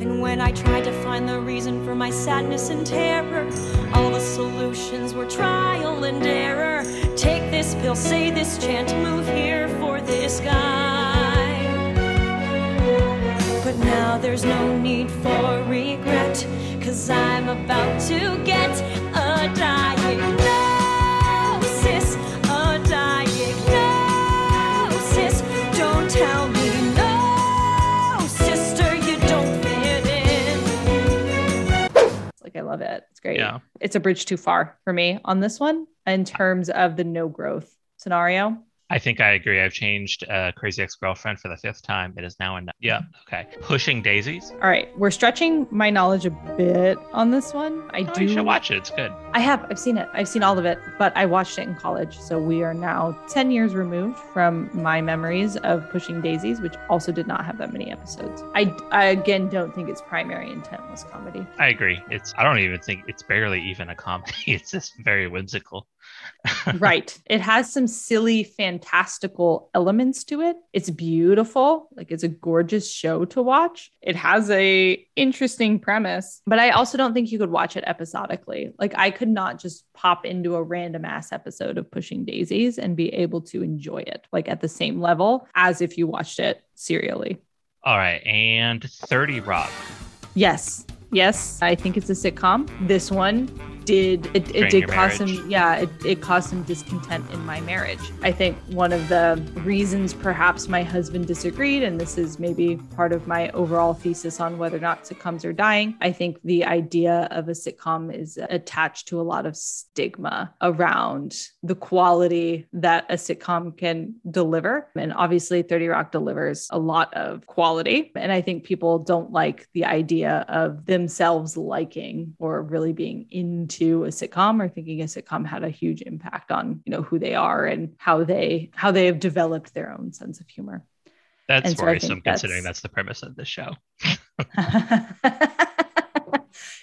And when I tried to find the reason for my sadness and terror, all the solutions were trial and error. Take this pill, say this chant, move here for this guy. But now there's no need for regret, cause I'm about to get a diagnosis. A diagnosis. Don't tell me no, sister, you don't fit in. like I love it it's great Yeah. it's a bridge too far for me on this one in terms of the no growth scenario I think I agree. I've changed uh, Crazy Ex Girlfriend for the fifth time. It is now in. yeah. Okay, Pushing Daisies. All right, we're stretching my knowledge a bit on this one. I Oh, do. you should watch it. It's good. I have. I've seen it. I've seen all of it, but I watched it in college. So we are now 10 years removed from my memories of Pushing Daisies, which also did not have that many episodes. I, I again don't think its primary intent was comedy. I agree. It's. I don't even think it's barely even a comedy. [LAUGHS] It's just very whimsical. Right. [LAUGHS] It has some silly, fantastical elements to it. It's beautiful. Like it's a gorgeous show to watch. It has a interesting premise, but I also don't think you could watch it episodically. Like I could not just pop into a random ass episode of Pushing Daisies and be able to enjoy it like at the same level as if you watched it serially. All right, and Thirty Rock. Yes. Yes, I think it's a sitcom. This one did it, it did cause marriage. some yeah, it, it caused some discontent in my marriage. I think one of the reasons perhaps my husband disagreed, and this is maybe part of my overall thesis on whether or not sitcoms are dying. I think the idea of a sitcom is attached to a lot of stigma around the quality that a sitcom can deliver. And obviously 30 Rock delivers a lot of quality. And I think people don't like the idea of themselves liking or really being into a sitcom or thinking a sitcom had a huge impact on, you know, who they are and how they how they have developed their own sense of humor. That's And worrisome, think that's- considering that's the premise of the show. [LAUGHS]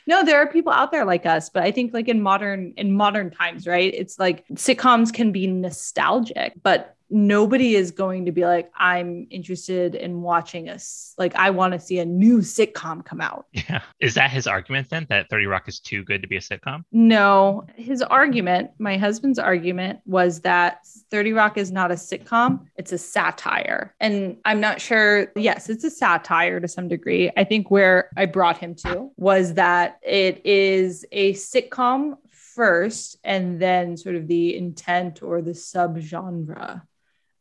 no there are people out there like us but i think like in modern in modern times right it's like sitcoms can be nostalgic but nobody is going to be like i'm interested in watching us like i want to see a new sitcom come out. [LAUGHS] Yeah. Is that his argument then that 30 Rock is too good to be a sitcom? no. His argument my husband's argument was that 30 rock is not a sitcom it's a satire. And i'm not sure yes it's a satire to some degree. I think where i brought him to was that it is a sitcom first and then sort of the intent or the subgenre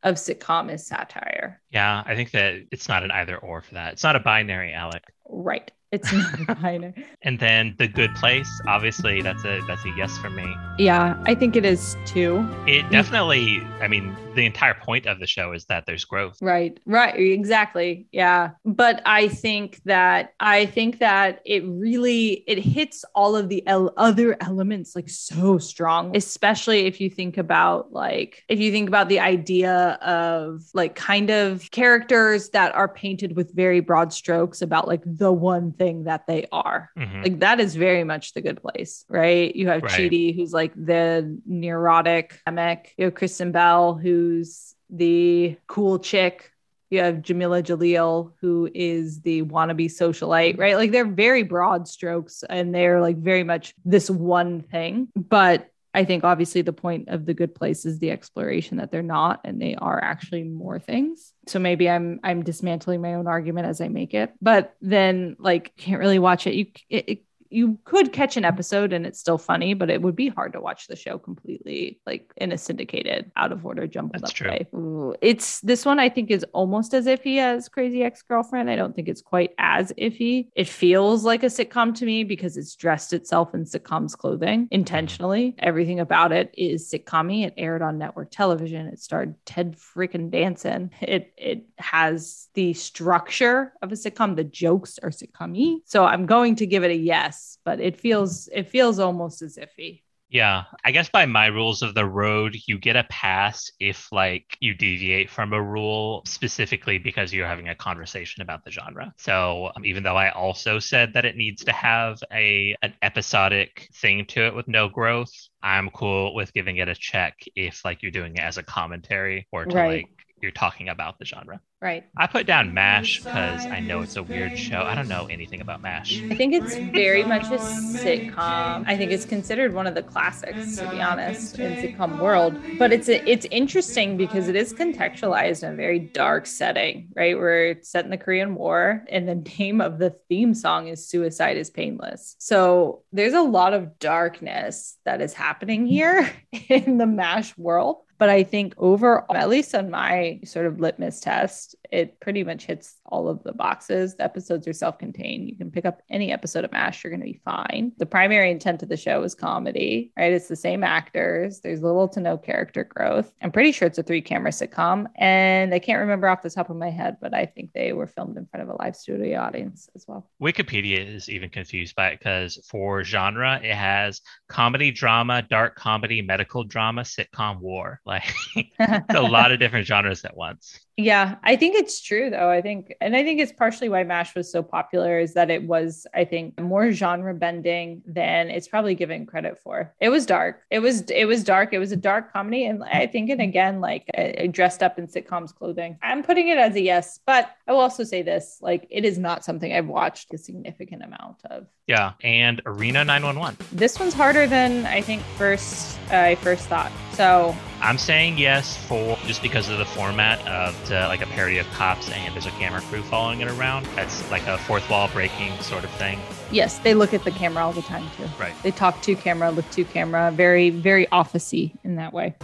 of sitcom is satire Yeah, I think that it's not an either or for that. It's not a binary, Alec. right it's [LAUGHS] And then The Good Place, obviously that's a that's a yes for me. yeah i think it is too It definitely, I mean, the entire point of the show is that there's growth. Right, right, exactly. Yeah. But I think that I think that it really it hits all of the el- other elements like so strong, especially if you think about like if you think about the idea of like kind of characters that are painted with very broad strokes about like the one thing that they are. Mhm. Like that is very much the good place, right? You have Right. Chidi, who's like the neurotic emic. You have Kristen Bell, who's the cool chick. You have Jamila Jaleel, who is the wannabe socialite, right? Like they're very broad strokes and they're like very much this one thing. But I think obviously the point of the good place is the exploration that they're not and they are actually more things. So maybe I'm I'm dismantling my own argument as I make it. But then like can't really watch it. You it, it, you could catch an episode and it's still funny, but it would be hard to watch the show completely like in a syndicated out of order jumbled That's up true. way. Ooh, It's this one I think is almost as iffy as Crazy Ex-Girlfriend. I don't think it's quite as iffy. It feels like a sitcom to me because it's dressed itself in sitcom's clothing intentionally. Everything about it is sitcom It aired on network television. It starred Ted freaking Danson. It it has the structure of a sitcom. The jokes are sitcom So I'm going to give it a yes, but it feels it feels almost as iffy. Yeah, I guess by my rules of the road, you get a pass if like you deviate from a rule specifically because you're having a conversation about the genre. So um, even though I also said that it needs to have a an episodic thing to it with no growth, I'm cool with giving it a check if like you're doing it as a commentary or to Right. like you're talking about the genre. Right. I put down MASH because I know it's a weird show. I don't know anything about MASH. I think it's very much a sitcom. I think it's considered one of the classics, to be honest, in sitcom world. But it's a, it's interesting because it is contextualized in a very dark setting, right? Where it's set in the Korean War, and the [LAUGHS] name of the theme song is "Suicide is Painless." So there's a lot of darkness that is happening here [LAUGHS] in the Mash world. But I think overall, at least on my sort of litmus test, it pretty much hits all of the boxes. The episodes are self-contained. You can pick up any episode of MASH, you're going to be fine. The primary intent of the show is comedy, right? It's the same actors. There's little to no character growth. I'm pretty sure it's a three-camera sitcom, and I can't remember off the top of my head, but I think they were filmed in front of a live studio audience as well. Wikipedia is even confused by it because for genre, it has comedy, drama, dark comedy, medical drama, sitcom, war. Like [LAUGHS] a lot of different genres at once. Yeah, I think it's true though. I think, and I think it's partially why MASH was so popular is that it was, I think, more genre bending than it's probably given credit for. It was dark. It was, it was dark. It was a dark comedy, and I think, and again, like uh, dressed up in sitcoms clothing. I'm putting it as a yes, but I will also say this: like, it is not something I've watched a significant amount of. Yeah, and Reno 911. This one's harder than I think first uh, I first thought. So I'm saying yes for just because of the format of uh, like a parody of cops and there's a camera crew following it around. That's like a fourth wall breaking sort of thing. Yes, they look at the camera all the time too. Right. They talk to camera, look to camera, very, very officey in that way.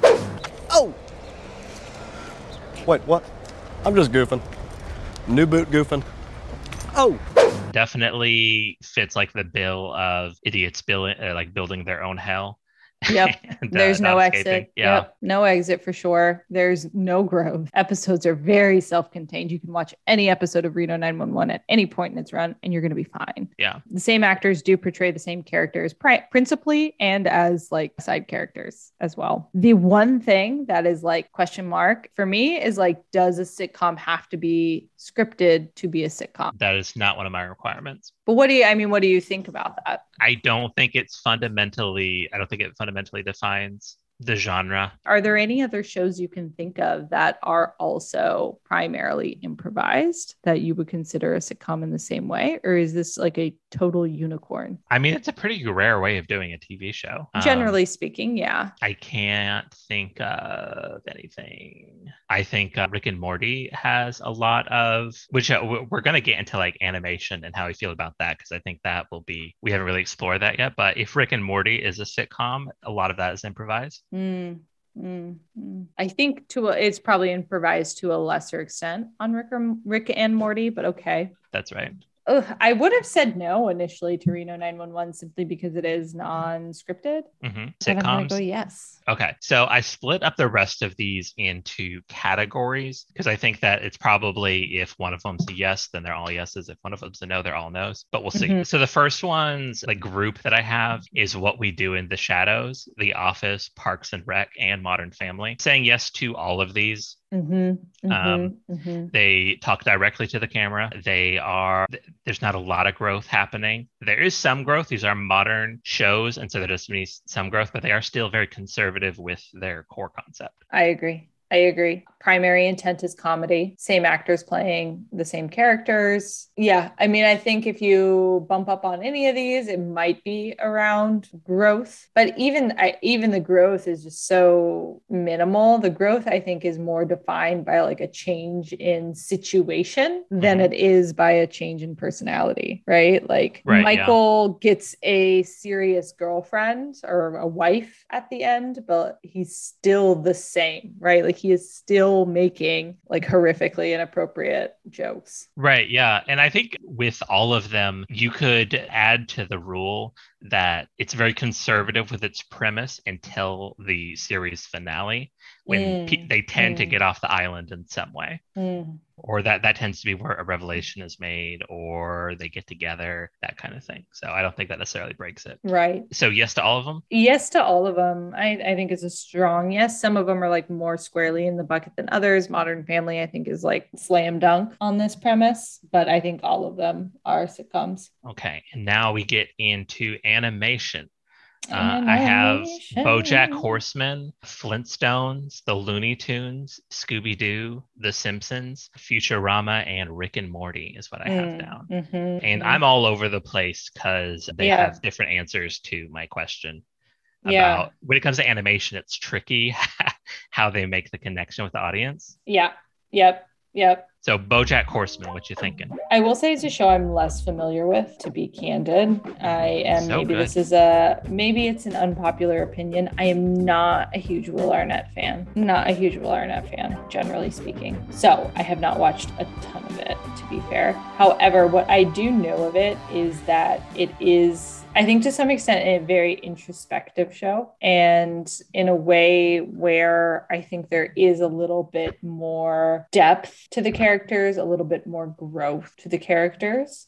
Oh! Wait, what? I'm just goofing. New boot goofing. Oh! Definitely fits like the bill of idiots building, uh, like building their own hell. Yep. [LAUGHS] And, uh, There's no exit. Yeah. Yep. No exit for sure. There's no growth. Episodes are very self contained. You can watch any episode of Reno 911 at any point in its run and you're going to be fine. Yeah. The same actors do portray the same characters pri- principally and as like side characters as well. The one thing that is like question mark for me is like, does a sitcom have to be scripted to be a sitcom? That is not one of my requirements. But what do you, I mean, what do you think about that? I don't think it's fundamentally, I don't think it fundamentally defines the genre. Are there any other shows you can think of that are also primarily improvised that you would consider a sitcom in the same way? Or is this like a total unicorn? I mean, it's a pretty rare way of doing a TV show. Um, Generally speaking, yeah. I can't think of anything. I think uh, Rick and Morty has a lot of, which uh, we- we're going to get into like animation and how we feel about that because I think that will be, we haven't really explored that yet. But if Rick and Morty is a sitcom, a lot of that is improvised. Mm, mm, mm. I think to a, it's probably improvised to a lesser extent on Rick or Rick and Morty, but okay. That's right. Ugh, I would have said no initially to Reno 911 simply because it is non-scripted. hmm But I'm Sitcoms. go yes. Okay. So I split up the rest of these into categories because I think that it's probably if one of them's a yes, then they're all yeses. If one of them's a no, they're all no's. But we'll see. Mhm. So the first one's like group that I have is what we do in the shadows, The Office, Parks and Rec, and Modern Family. Saying yes to all of these. Mm-hmm, Um, They talk directly to the camera. They are, there's not a lot of growth happening. There is some growth. These are modern shows. And so there does be some growth, but they are still very conservative with their core concept. I agree. I agree. Primary intent is comedy. Same actors playing the same characters. Yeah. I mean, I think if you bump up on any of these, it might be around growth. But even I, even the growth is just so minimal. The growth, I think, is more defined by like a change in situation mm-hmm. than it is by a change in personality, right? Like Right, yeah. Michael gets a serious girlfriend or a wife at the end, but he's still the same, right? Like he is still making like horrifically inappropriate jokes. Right. Yeah. And I think with all of them, you could add to the rule that it's very conservative with its premise until the series finale when pe- Mm, they tend to mm. get off the island in some way. Mm. Or that that tends to be where a revelation is made, or they get together, that kind of thing. So I don't think that necessarily breaks it. Right. So yes to all of them. Yes to all of them. I, I think it's a strong yes. Some of them are like more squarely in the bucket than others. Modern Family, I think, is like slam dunk on this premise, but I think all of them are sitcoms. Okay, and now we get into animation. Uh, I have BoJack Horseman, Flintstones, The Looney Tunes, Scooby Doo, The Simpsons, Futurama, and Rick and Morty is what I have Mm, down. mhm, And mhm. I'm all over the place because they Yeah. have different answers to my question. Yeah. About when it comes to animation, it's tricky [LAUGHS] how they make the connection with the audience. Yeah. Yep. Yep. So BoJack Horseman, what you thinking? I will say it's a show I'm less familiar with, to be candid. I am So maybe good. this is a maybe it's an unpopular opinion. I am not a huge Will Arnett fan. Not a huge Will Arnett fan, generally speaking. So I have not watched a ton of it, to be fair. However, what I do know of it is that it is I think to some extent a very introspective show and in a way where I think there is a little bit more depth to the characters, a little bit more growth to the characters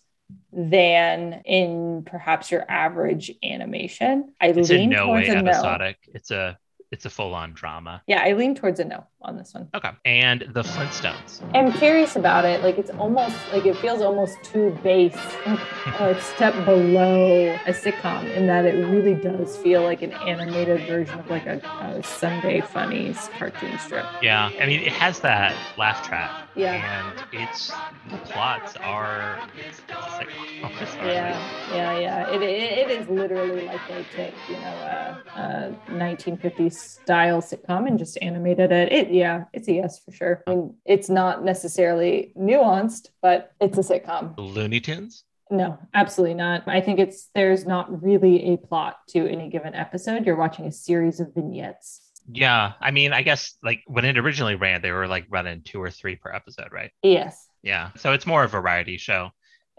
than in perhaps your average animation. I It's in lean no way towards no. episodic. It's a it's a full on drama. Yeah, I lean towards a no on this one. Okay. And the Flintstones. I'm curious about it. Like it's almost like it feels almost too base, [LAUGHS] a step below a sitcom in that it really does feel like an animated version of like a, a Sunday Funnies cartoon strip. Yeah. I mean, it has that laugh track. Yeah. And it's the plots are it's, it's a sitcom. [LAUGHS] Yeah, yeah, yeah. It, it, it is literally like they took, you know, a, a 1950s style sitcom and just animated it. It, yeah, it's a yes for sure. I mean, it's not necessarily nuanced, but it's a sitcom. Looney Tunes. No, absolutely not. I think it's there's not really a plot to any given episode. You're watching a series of vignettes. Yeah. I mean, I guess like when it originally ran, they were like running two or three per episode, right? Yes. Yeah. So it's more a variety show.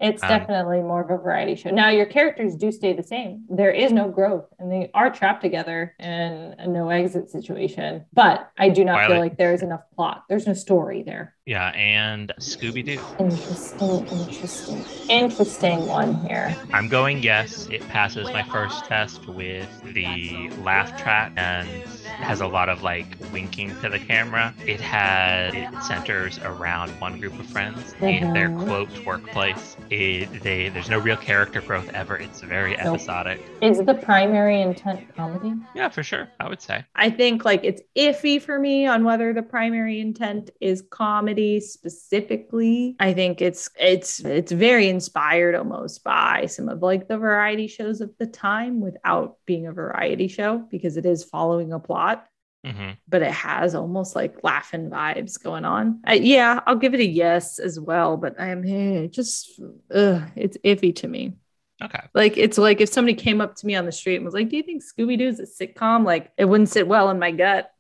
It's Um, definitely more of a variety show. Now, your characters do stay the same. There is no growth, and they are trapped together in a no exit situation. But I do not feel like there is enough plot. There's no story there. Yeah. And Scooby Doo. Interesting, interesting, interesting one here. I'm going yes. It passes my first test with the laugh track and has a lot of like winking to the camera. It has it centers around one group of friends in their Mhm. quote workplace. It they there's no real character growth ever. It's very Nope. episodic. Is the primary intent comedy? Yeah, for sure. I would say. I think like it's iffy for me on whether the primary intent is comedy specifically. I think it's it's it's very inspired almost by some of like the variety shows of the time without being a variety show because it is following a plot. Hmm But it has almost like laughing vibes going on. I, yeah, I'll give it a yes as well. But I'm eh, just, ugh, it's iffy to me. Okay. Like it's like if somebody came up to me on the street and was like, "Do you think Scooby Doo is a sitcom?" Like it wouldn't sit well in my gut.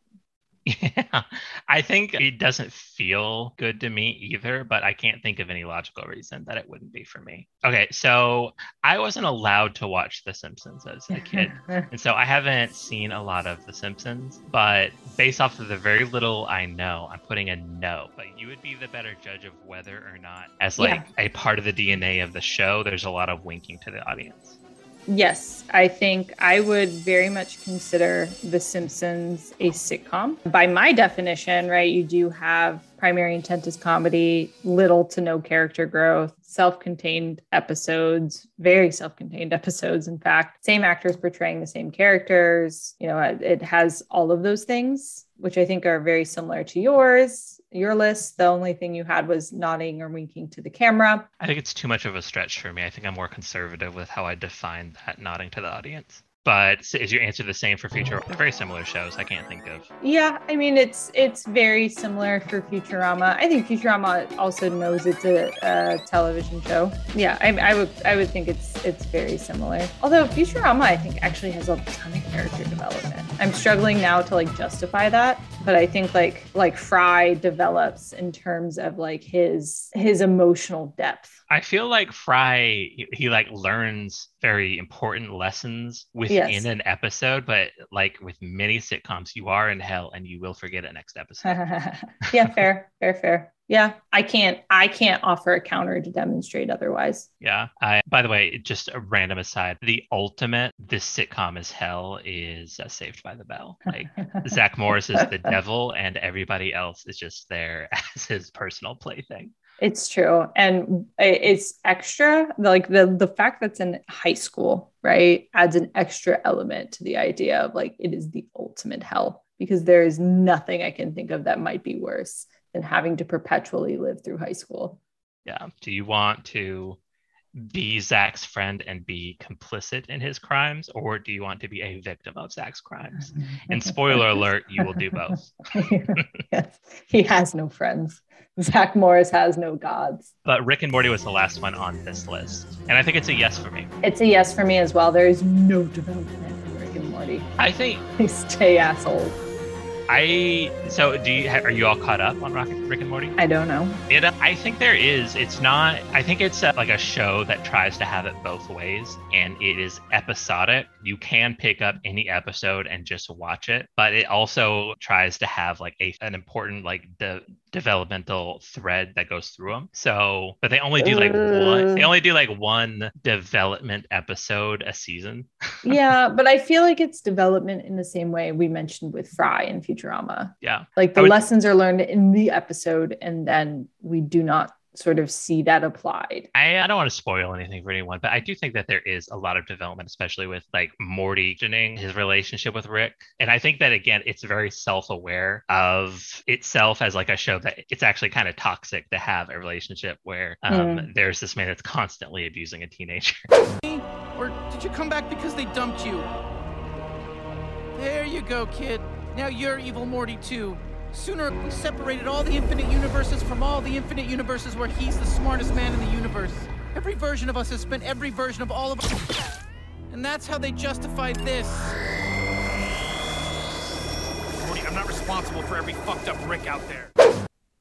[LAUGHS] Yeah, I think it doesn't feel good to me either, but I can't think of any logical reason that it wouldn't be for me. Okay, so I wasn't allowed to watch The Simpsons as a kid. [LAUGHS] And so I haven't seen a lot of The Simpsons, but based off of the very little I know, I'm putting a no. But you would be the better judge of whether or not, as like a part of the DNA of the show, there's a lot of winking to the audience. Yes, I think I would very much consider The Simpsons a sitcom. By my definition, right, you do have primary intent is comedy, little to no character growth, self contained episodes, very self contained [LAUGHS] episodes, in fact, same actors portraying the same characters. You know, it, has all of those things, which I think are very similar to yours. Your list, the only thing you had was nodding or winking to the camera. I think it's too much of a stretch for me. I think I'm more conservative with how I define that nodding to the audience. But is your answer the same for future? They're very similar shows. I can't think of. Yeah, I mean it's it's very similar for Futurama. I think Futurama also knows it's a, a television show. Yeah, I, I would I would think it's it's very similar. Although Futurama, I think actually has a ton of character development. I'm struggling now to like justify that, but I think like like Fry develops in terms of like his his emotional depth. I feel like Fry he, like learns very important lessons within Yes. an episode, but like with many sitcoms, you are in hell and you will forget it next episode. [LAUGHS] yeah, fair, fair, fair. Yeah, I can't I can't offer a counter to demonstrate otherwise. Yeah. I, by the way, just a random aside, the ultimate this sitcom is hell is uh, Saved by the Bell. Like [LAUGHS] Zach Morris is the devil, and everybody else is just there [LAUGHS] as his personal plaything. It's true. And it's extra. Like the the fact that's in high school, right, adds an extra element to the idea of like it is the ultimate hell because there is nothing I can think of that might be worse than having to perpetually live through high school. Yeah. Do you want to be Zach's friend and be complicit in his crimes, or do you want to be a victim of Zach's crimes? [LAUGHS] And spoiler alert, you will do [LAUGHS] both. yes, he has no friends. Zach Morris has no gods. But Rick and Morty was the last one on this list. And I think it's a yes for me. It's a yes for me as well. There is no development in Rick and Morty. I think They stay assholes. I so do you are you all caught up on Rock, Rick and Morty? I don't know. It, I think there is. It's not. I think it's a, like a show that tries to have it both ways, and it is episodic. You can pick up any episode and just watch it, but it also tries to have like a an important like de- developmental thread that goes through them. So, but they only do like one. They uh. only do like one development episode a season. [LAUGHS] yeah, but I feel like it's development in the same way we mentioned with Fry and Futurama. Yeah, Like the would- lessons are learned in the episode, and then we do not sort of see that applied. I, I don't want to spoil anything for anyone, but I do think that there is a lot of development, especially with like Morty mentioning his relationship with Rick. And I think that again, it's very self-aware of itself as like a show that it's actually kind of toxic to have a relationship where um, Mm. there's this man that's constantly abusing a teenager. [LAUGHS] Or did you come back because they dumped you? There you go, kid. Now you're evil Morty too. Sooner we separated all the infinite universes from all the infinite universes where he's the smartest man in the universe. Every version of us has spent every version of all of us. And that's how they justified this. Morty, I'm not responsible for every fucked up Rick out there.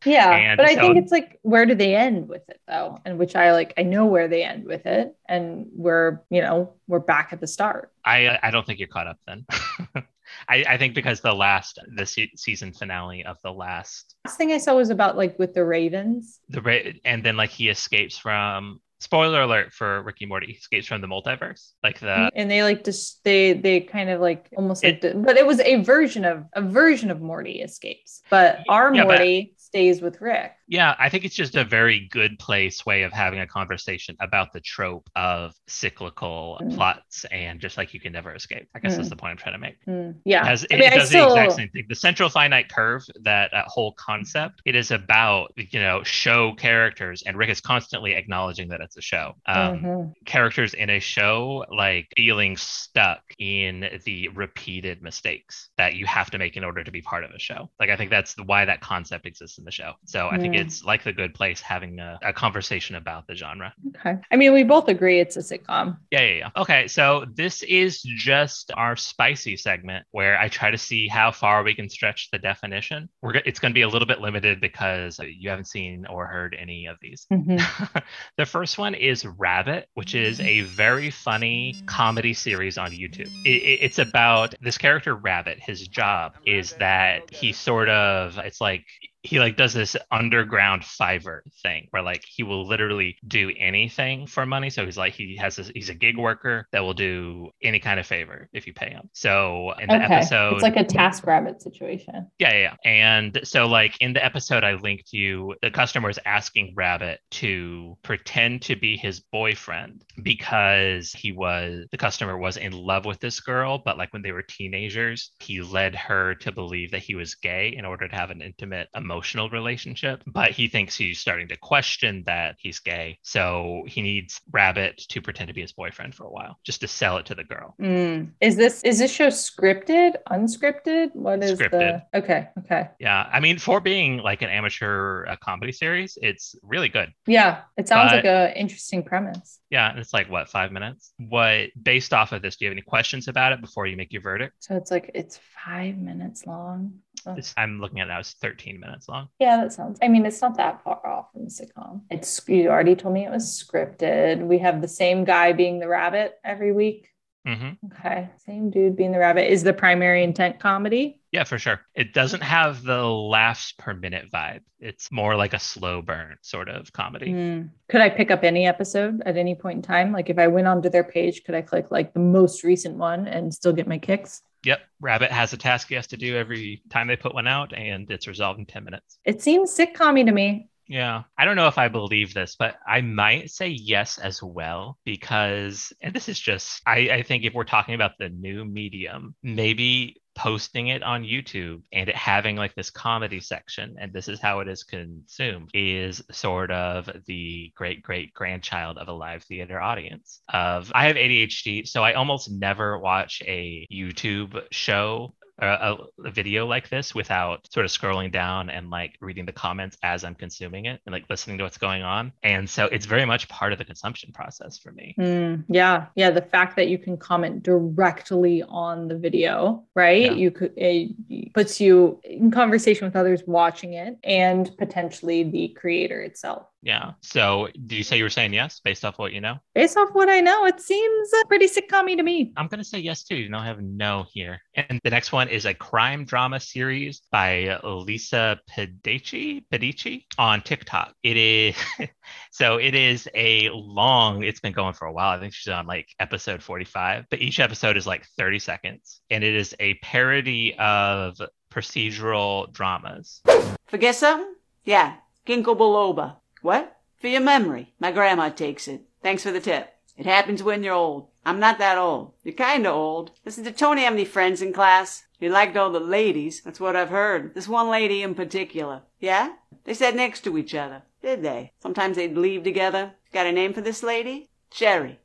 Yeah, And but I think it's like where do they end with it though? And which I like I know where they end with it and we're, you know, we're back at the start. I I don't think you're caught up then. [LAUGHS] I, I think because the last the se- season finale of the last Last thing I saw was about like with the Ravens. the ra- and then like he escapes from spoiler alert for Rick and Morty he escapes from the multiverse like the and they like just they they kind of like almost like but it was a version of a version of Morty escapes. But our Yeah, but- Morty stays with Rick. Yeah I think it's just a very good place way of having a conversation about the trope of cyclical Mm. plots and just like you can never escape I guess that's Mm. the point I'm trying to make Mm, yeah. It, I mean, does still- the exact same thing. The central finite curve, that uh, whole concept, it is about you know show characters, and Rick is constantly acknowledging that it's a show. Um, Mhm. Characters in a show like feeling stuck in the repeated mistakes that you have to make in order to be part of a show. Like I think that's why that concept exists in the show. So I think Mm. Mm-hmm. it's like the good place having a, a conversation about the genre. Okay. I mean, we both agree it's a sitcom. Yeah, yeah, yeah. Okay, so this is just our spicy segment where I try to see how far we can stretch the definition. We're it's going to be a little bit limited because you haven't seen or heard any of these. Mm-hmm. [LAUGHS] the first one is Rabbit, which is a very funny comedy series on YouTube. It, it- it's about this character Rabbit. His job is that he sort of it's like he like does this underground Fiverr thing where like he will literally do anything for money. So he's like he has this, he's a gig worker that will do any kind of favor if you pay him. So in the okay. episode, It's like a task rabbit situation. yeah, yeah, yeah. And so, like in the episode I linked you, the customer is asking Rabbit to pretend to be his boyfriend because he was the customer was in love with this girl, but like when they were teenagers, he led her to believe that he was gay in order to have an intimate emotional relationship. But he thinks he's starting to question that he's gay, so he needs Rabbit to pretend to be his boyfriend for a while, just to sell it to the girl. Mm. Is this is this show scripted, unscripted? What is Scripted. the Okay, okay. Yeah, I mean, for being like an amateur uh, comedy series, it's really good. Yeah, it sounds But- like a interesting premise. Yeah, and it's like what five minutes. What based off of this? Do you have any questions about it before you make your verdict? So it's like it's five minutes long. Ugh. It's, I'm looking at it now. It's 13 minutes long. Yeah, that sounds. I mean, it's not that far off from the sitcom. It's you already told me it was scripted. We have the same guy being the rabbit every week. hmm Okay, same dude being the rabbit. Is the primary intent comedy? Yeah, for sure. It doesn't have the laughs per minute vibe. It's more like a slow burn sort of comedy. Mm. Could I pick up any episode at any point in time? Like if I went onto their page, could I click like the most recent one and still get my kicks? Yep. Rabbit has a task he has to do every time they put one out, and it's resolved in 10 minutes. It seems sitcom to me. Yeah. I don't know if I believe this, but I might say yes as well because, and this is just, I, I think if we're talking about the new medium, maybe posting it on YouTube and it having like this comedy section, and this is how it is consumed, is sort of the great great grandchild of a live theater audience. Of I have ADHD, so I almost never watch a YouTube show a, a, video like this without sort of scrolling down and like reading the comments as I'm consuming it and like listening to what's going on. And so it's very much part of the consumption process for me. Mm, yeah. Yeah. The fact that you can comment directly on the video, right? Yeah. You could, it puts you in conversation with others watching it and potentially the creator itself. Yeah. So did you say you were saying yes based off what you know? Based off what I know, it seems uh, pretty sitcom to me. I'm going to say yes too. You don't have no here. And the next one is a crime drama series by Lisa Pedici, Pedici on TikTok. It is [LAUGHS] so it is a long, it's been going for a while. I think she's on like episode 45, but each episode is like 30 seconds. And it is a parody of procedural dramas. Forget something? Yeah, ginkgo biloba. What? For your memory. My grandma takes it. Thanks for the tip. It happens when you're old. I'm not that old. You're kinda old. Listen, to Tony have any friends in class? He liked all the ladies. That's what I've heard. This one lady in particular. Yeah? They sat next to each other. Did they? Sometimes they'd leave together. Got a name for this lady? Sherry.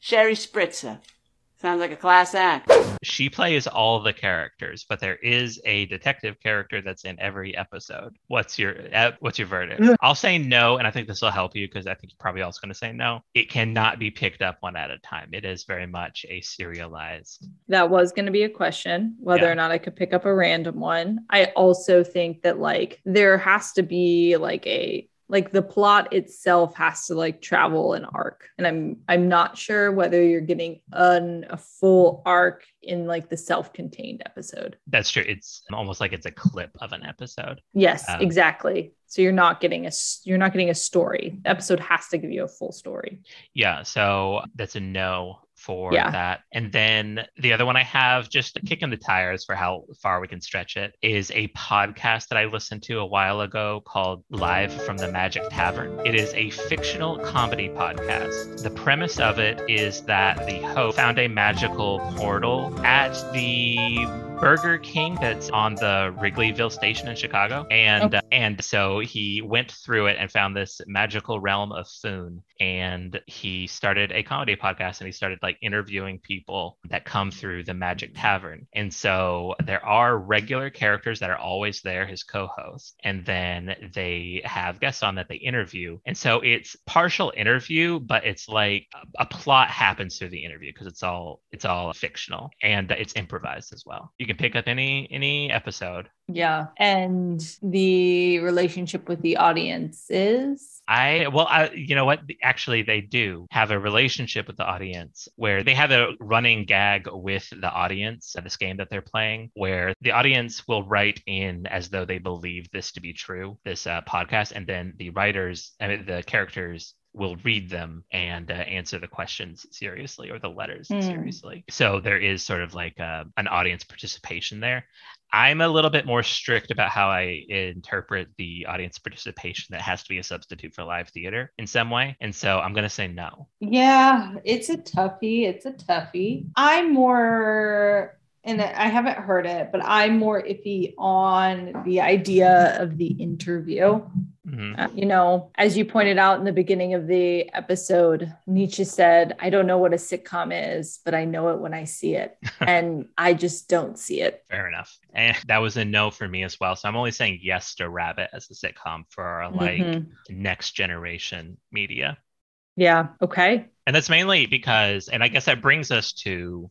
Sherry Spritzer. Sounds like a class act. She plays all the characters, but there is a detective character that's in every episode. What's your uh, what's your verdict? [LAUGHS] I'll say no, and I think this will help you because I think you're probably also going to say no. It cannot be picked up one at a time. It is very much a serialized. That was going to be a question whether Yeah. or not I could pick up a random one. I also think that like there has to be like a like the plot itself has to like travel an arc. And i'm i'm not sure whether you're getting an, a full arc in like the self-contained episode. That's true. It's almost like it's a clip of an episode. yes Um, exactly. So you're not getting a you're not getting a story. The episode has to give you a full story. Yeah, so that's a no for Yeah. that. And then the other one I have, just kicking the tires for how far we can stretch it, is a podcast that I listened to a while ago called Live from the Magic Tavern. It is a fictional comedy podcast. The premise of it is that the host found a magical portal at the Burger King that's on the Wrigleyville station in Chicago. And uh, and so he went through it and found this magical realm of Foon. And he started a comedy podcast and he started like interviewing people that come through the Magic Tavern. And so there are regular characters that are always there, his co-hosts, and then they have guests on that they interview. And so it's partial interview, but it's like a, a plot happens through the interview because it's all it's all fictional and it's improvised as well. You can pick up any any episode. yeah and the relationship with the audience is I well, I you know what? Actually, they do have a relationship with the audience where they have a running gag with the audience at this game that they're playing, where the audience will write in as though they believe this to be true, this uh, podcast, and then the writers, I mean, the characters will read them and uh, answer the questions seriously or the letters Hmm. seriously. So there is sort of like uh, an audience participation there. I'm a little bit more strict about how I interpret the audience participation that has to be a substitute for live theater in some way. And so I'm going to say no. Yeah, it's a toughie. It's a toughie. I'm more, and I haven't heard it, but I'm more iffy on the idea of the interview. Mhm. Uh, you know, as you pointed out in the beginning of the episode, Nietzsche said, I don't know what a sitcom is, but I know it when I see it. [LAUGHS] and I just don't see it. Fair enough. And that was a no for me as well. So I'm only saying yes to Rabbit as a sitcom for like Mhm. next generation media. Yeah. Okay. And that's mainly because, and I guess that brings us to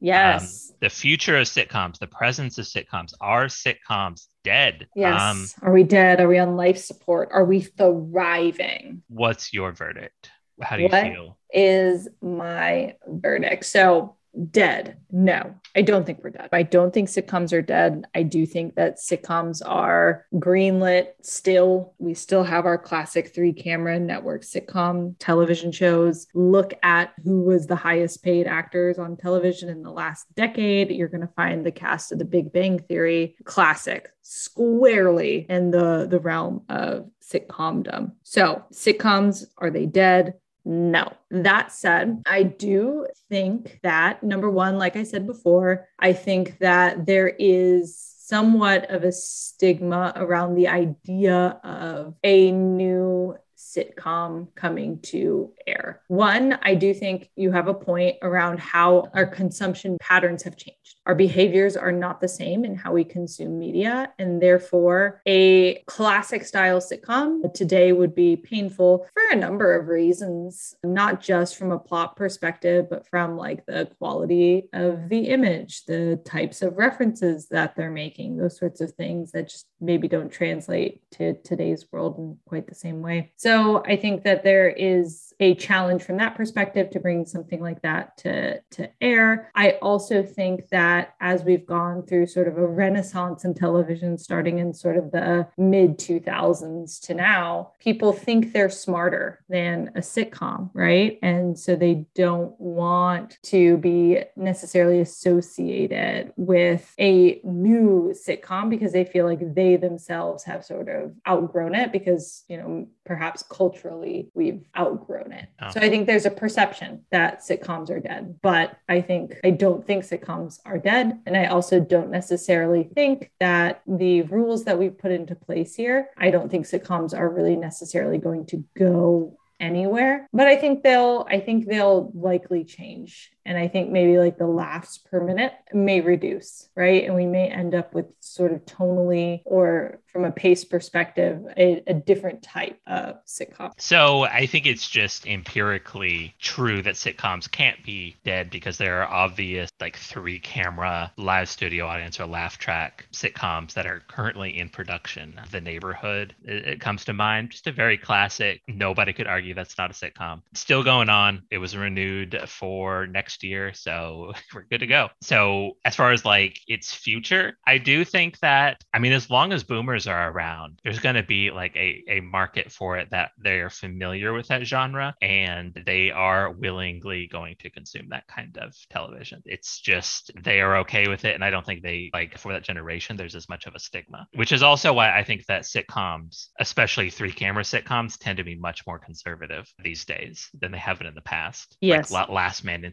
Yes. um, the future of sitcoms, the presence of sitcoms. Are sitcoms dead? yes. Um, Are we dead? Are we on life support? Are we thriving? what's your verdict? How do you What feel? is my verdict? So, dead. No, I don't think we're dead. I don't think sitcoms are dead. I do think that sitcoms are greenlit still. We still have our classic three camera network sitcom television shows. Look at who was the highest paid actors on television in the last decade. You're going to find the cast of The Big Bang Theory classic squarely in the, the realm of sitcomdom. So, sitcoms, are they dead? No. That said, I do think that number one, like I said before, I think that there is somewhat of a stigma around the idea of a new sitcom coming to air. One, I do think you have a point around how our consumption patterns have changed. Our behaviors are not the same in how we consume media, and therefore, a classic style sitcom today would be painful for a number of reasons, not just from a plot perspective, but from like the quality of the image, the types of references that they're making, those sorts of things that just maybe don't translate to today's world in quite the same way. So I think that there is a challenge from that perspective to bring something like that to, to air. I also think that as we've gone through sort of a renaissance in television, starting in sort of the mid 2000s to now, people think they're smarter than a sitcom, right? And so they don't want to be necessarily associated with a new sitcom because they feel like they themselves have sort of outgrown it because, you know, perhaps culturally we've outgrown it. Oh. So I think there's a perception that sitcoms are dead, but I think I don't think sitcoms are dead. And I also don't necessarily think that the rules that we've put into place here, I don't think sitcoms are really necessarily going to go anywhere but i think they'll i think they'll likely change and i think maybe like the laughs per minute may reduce right and we may end up with sort of tonally or from a pace perspective a, a different type of sitcom So I think it's just empirically true that sitcoms can't be dead because there are obvious like three camera live studio audience or laugh track sitcoms that are currently in production. The Neighborhood it, it comes to mind, just a very classic. Nobody could argue that's not a sitcom. Still going on. It was renewed for next year, so [LAUGHS] we're good to go. So as far as like its future, I do think that I mean as long as boomers are around, there's going to be like a, a market for it that they're familiar with that genre and they are willingly going to consume that kind of television. It's just they are okay with it. And I don't think they like for that generation, there's as much of a stigma, which is also why I think that sitcoms, especially three camera sitcoms, tend to be much more conservative these days than they have been in the past. Yes. Like Last Man in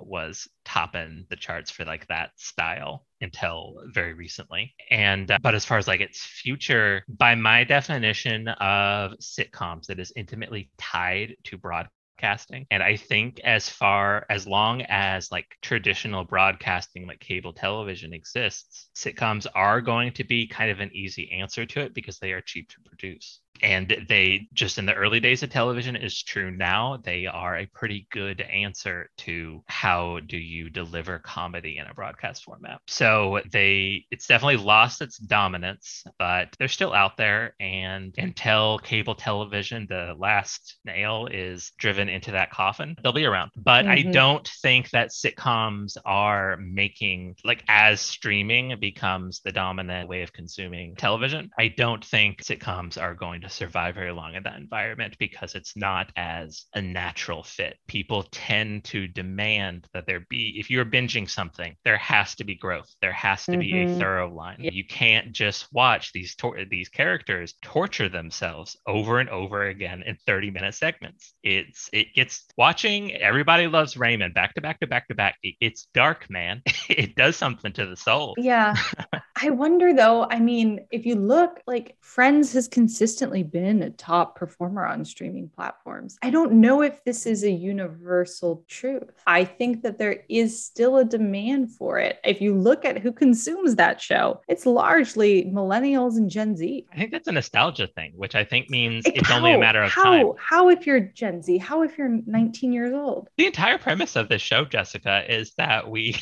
Was topping the charts for like that style until very recently. And uh, but as far as like its future, by my definition of sitcoms, it is intimately tied to broadcasting. And I think as far as long as like traditional broadcasting like cable television exists, sitcoms are going to be kind of an easy answer to it because they are cheap to produce and they just in the early days of television is true now they are a pretty good answer to how do you deliver comedy in a broadcast format. So they it's definitely lost its dominance but they're still out there and until cable television the last nail is driven into that coffin. They'll be around. But i Mhm. don't think that sitcoms are making like as streaming becomes the dominant way of consuming television. I don't think sitcoms are going to survive very long in that environment because it's not as a natural fit. People tend to demand that there be, if you're binging something, there has to be growth. There has to be a Mhm. thorough line. You can't just watch these tor- these characters torture themselves over and over again in 30 minute segments. It's it gets watching. Everybody loves Raymond back to back to back to back. It- it's dark, man. [LAUGHS] it does something to the soul. Yeah. [LAUGHS] I wonder though, I mean, if you look like Friends has consistently been a top performer on streaming platforms. I don't know if this is a universal truth. I think that there is still a demand for it. If you look at who consumes that show, it's largely millennials and Gen Z. I think that's a nostalgia thing, which I think means it's only a matter of how, time. How if you're Gen Z? How if you're 19 years old? The entire premise of this show, Jessica, is that we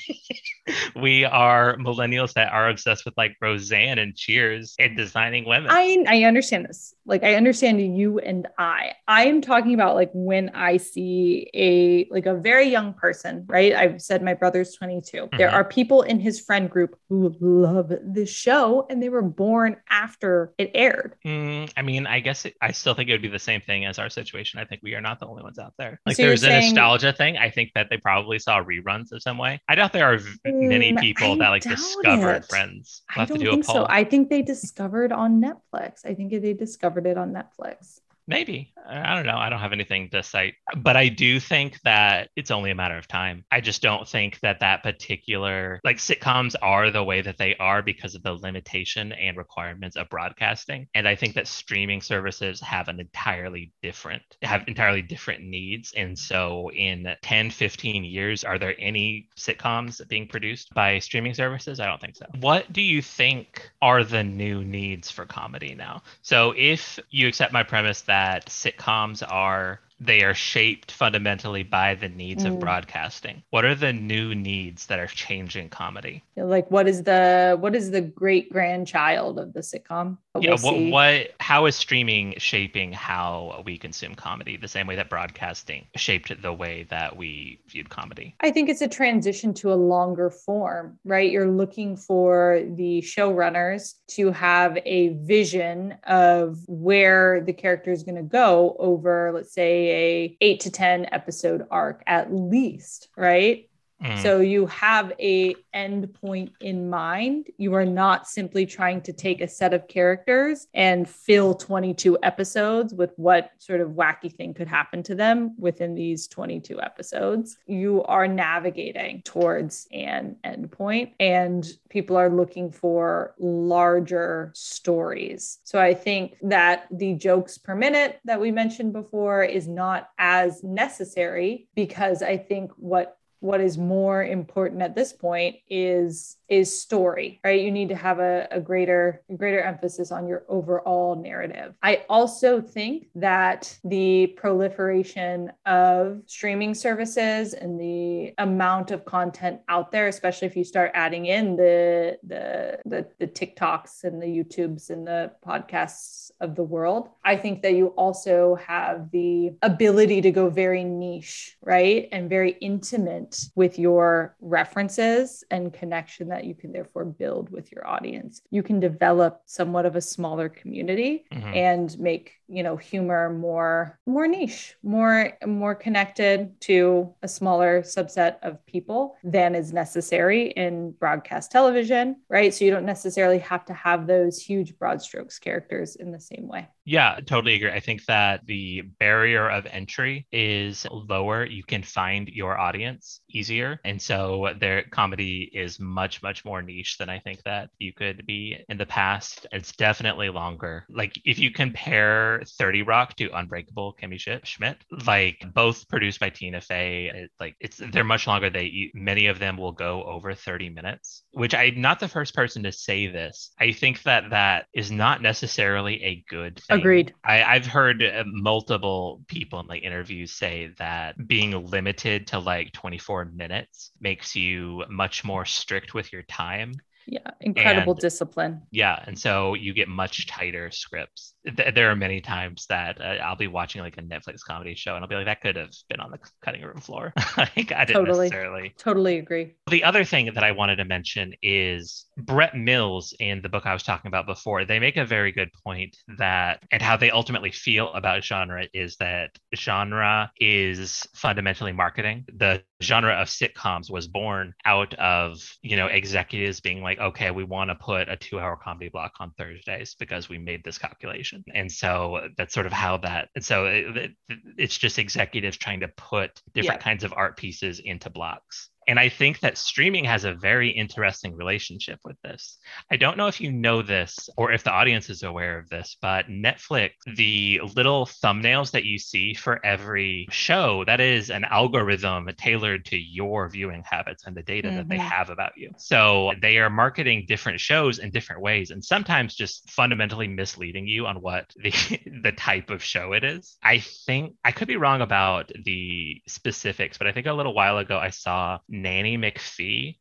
[LAUGHS] we are millennials that are obsessed with like Roseanne and Cheers and designing women. I I understand this. Like I understand you and I. I am talking about like when I see a like a very young person, right? I've said my brother's 22. There Mhm. are people in his friend group who love this show and they were born after it aired. Mm, I mean, I guess it, I still think it would be the same thing as our situation. I think we are not the only ones out there. Like, So there's a saying- nostalgia thing. I think that they probably saw reruns of some way. I doubt there are v- many Mm, people I that like discovered it. Friends. We'll I have don't do a think poll. so. I think they discovered on Netflix. I think they discovered it on Netflix. Maybe. I don't know. I don't have anything to cite, but I do think that it's only a matter of time. I just don't think that that particular, like sitcoms are the way that they are because of the limitation and requirements of broadcasting. And I think that streaming services have an entirely different, have entirely different needs. And so in 10, 15 years, are there any sitcoms being produced by streaming services? I don't think so. What do you think are the new needs for comedy now? So if you accept my premise that sitcoms are they are shaped fundamentally by the needs Mm. of broadcasting. What are the new needs that are changing comedy? Like what is the what is the great grandchild of the sitcom? yeah, we'll what, what how is streaming shaping how we consume comedy the same way that broadcasting shaped the way that we viewed comedy? I think it's a transition to a longer form, right? You're looking for the showrunners to have a vision of where the character is going to go over, let's say, a eight to 10 episode arc at least, right? Mm. So you have a end point in mind. You are not simply trying to take a set of characters and fill 22 episodes with what sort of wacky thing could happen to them within these 22 episodes. You are navigating towards an end point and people are looking for larger stories. So I think that the jokes per minute that we mentioned before is not as necessary because I think what what is more important at this point is is story right? You need to have a, a greater greater emphasis on your overall narrative. I also think that the proliferation of streaming services and the amount of content out there especially if you start adding in the the the, the tiktoks and the youtubes and the podcasts of the world i think that you also have the ability to go very niche right? And very intimate with your references and connection that you can therefore build with your audience. You can develop somewhat of a smaller community Mhm. and make, you know, humor more more niche, more more connected to a smaller subset of people than is necessary in broadcast television, right? So you don't necessarily have to have those huge broad strokes characters in the same way. Yeah, totally agree. I think that the barrier of entry is lower. You can find your audience easier. And so their comedy is much, much more niche than I think that you could be in the past. It's definitely longer. Like if you compare 30 Rock to Unbreakable Kimmy Schmidt, like both produced by Tina Fey, it, like it's they're much longer. They many of them will go over 30 minutes, which I'm not the first person to say this. I think that that is not necessarily a good thing. Agreed. I, I've heard uh, multiple people in like interviews say that being limited to like 24 minutes makes you much more strict with your time. Yeah, incredible And- discipline. Yeah, and so you get much tighter scripts. Th- there are many times that uh, I'll be watching like a Netflix comedy show, and I'll be like, that could have been on the cutting room floor. [LAUGHS] like I didn't Totally. necessarily. Totally agree. The other thing that I wanted to mention is Brett Mills in the book I was talking about before. They make a very good point that, and how they ultimately feel about genre is that genre is fundamentally marketing. The genre of sitcoms was born out of, you know, executives being like, okay, we want to put a two hour comedy block on Thursdays because we made this calculation. And so that's sort of how that, and so it, it- it's just executives trying to put different Yeah. kinds of art pieces into blocks. And I think that streaming has a very interesting relationship with this. I don't know if you know this or if the audience is aware of this, but Netflix, the little thumbnails that you see for every show, that is an algorithm tailored to your viewing habits and the data that they Mhm. have about you. So they are marketing different shows in different ways and sometimes just fundamentally misleading you on what the [LAUGHS] the type of show it is. I think I could be wrong about the specifics, but I think a little while ago I saw Nanny McPhee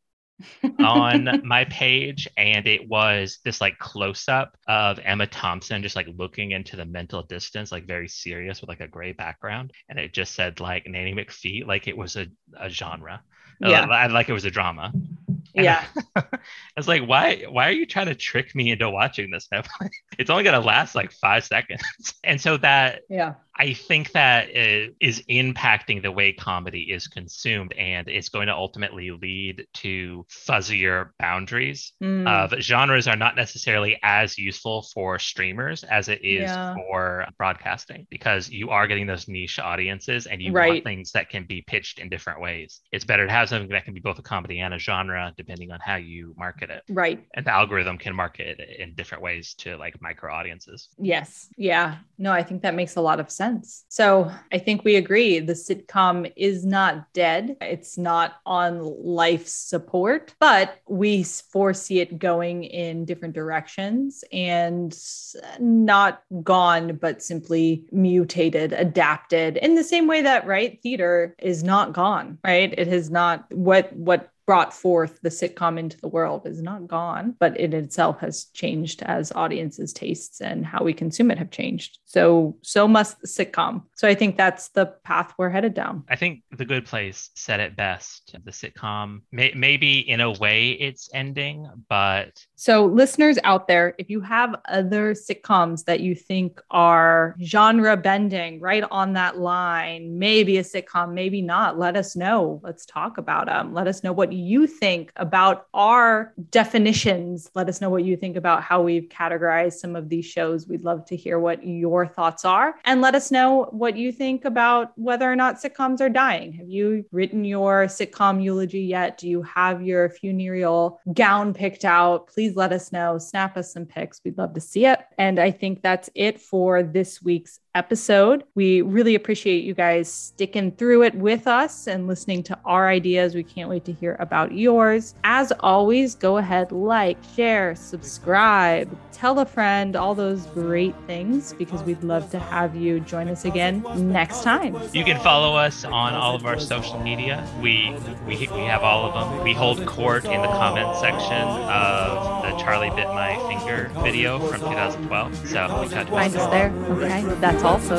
[LAUGHS] on my page and it was this like close up of Emma Thompson just like looking into the mental distance like very serious with like a gray background and it just said like Nanny McPhee like it was a, a genre Yeah. Uh, like it was a drama And Yeah. [LAUGHS] I was like why why are you trying to trick me into watching this Netflix? [LAUGHS] it's only gonna last like five seconds and so that Yeah. I think that is impacting the way comedy is consumed, and it's going to ultimately lead to fuzzier boundaries. Mm. Of genres are not necessarily as useful for streamers as it is Yeah. for broadcasting because you are getting those niche audiences and you Right. want things that can be pitched in different ways. It's better to have something that can be both a comedy and a genre, depending on how you market it. Right. And the algorithm can market it in different ways to like micro audiences. Yes. Yeah. No, I think that makes a lot of sense. So I think we agree the sitcom is not dead. It's not on life support, but we foresee it going in different directions and not gone, but simply mutated, adapted in the same way that, right, theater is not gone, right? It has not what, what, brought forth the sitcom into the world is not gone, but it itself has changed as audiences' tastes and how we consume it have changed. So, so must the sitcom. So, I think that's the path we're headed down. I think The Good Place said it best. The sitcom, may, maybe in a way it's ending, but So, listeners out there, if you have other sitcoms that you think are genre bending, right on that line, maybe a sitcom, maybe not, let us know. Let's talk about them. Let us know what you think about our definitions. Let us know what you think about how we've categorized some of these shows. We'd love to hear what your thoughts are. And let us know what you think about whether or not sitcoms are dying. Have you written your sitcom eulogy yet? Do you have your funereal gown picked out? Please let us know. Snap us some pics. We'd love to see it. And I think that's it for this week's episode. We really appreciate you guys sticking through it with us and listening to our ideas. We can't wait to hear about yours. As always, go ahead, like, share, subscribe, tell a friend, all those great things because we'd love to have you join us again next time. you can follow us on all of our social media. We we, we have all of them. We hold court in the comment section of the Charlie Bit My Finger video from 2012. So we touch Find us there. Okay. That's also.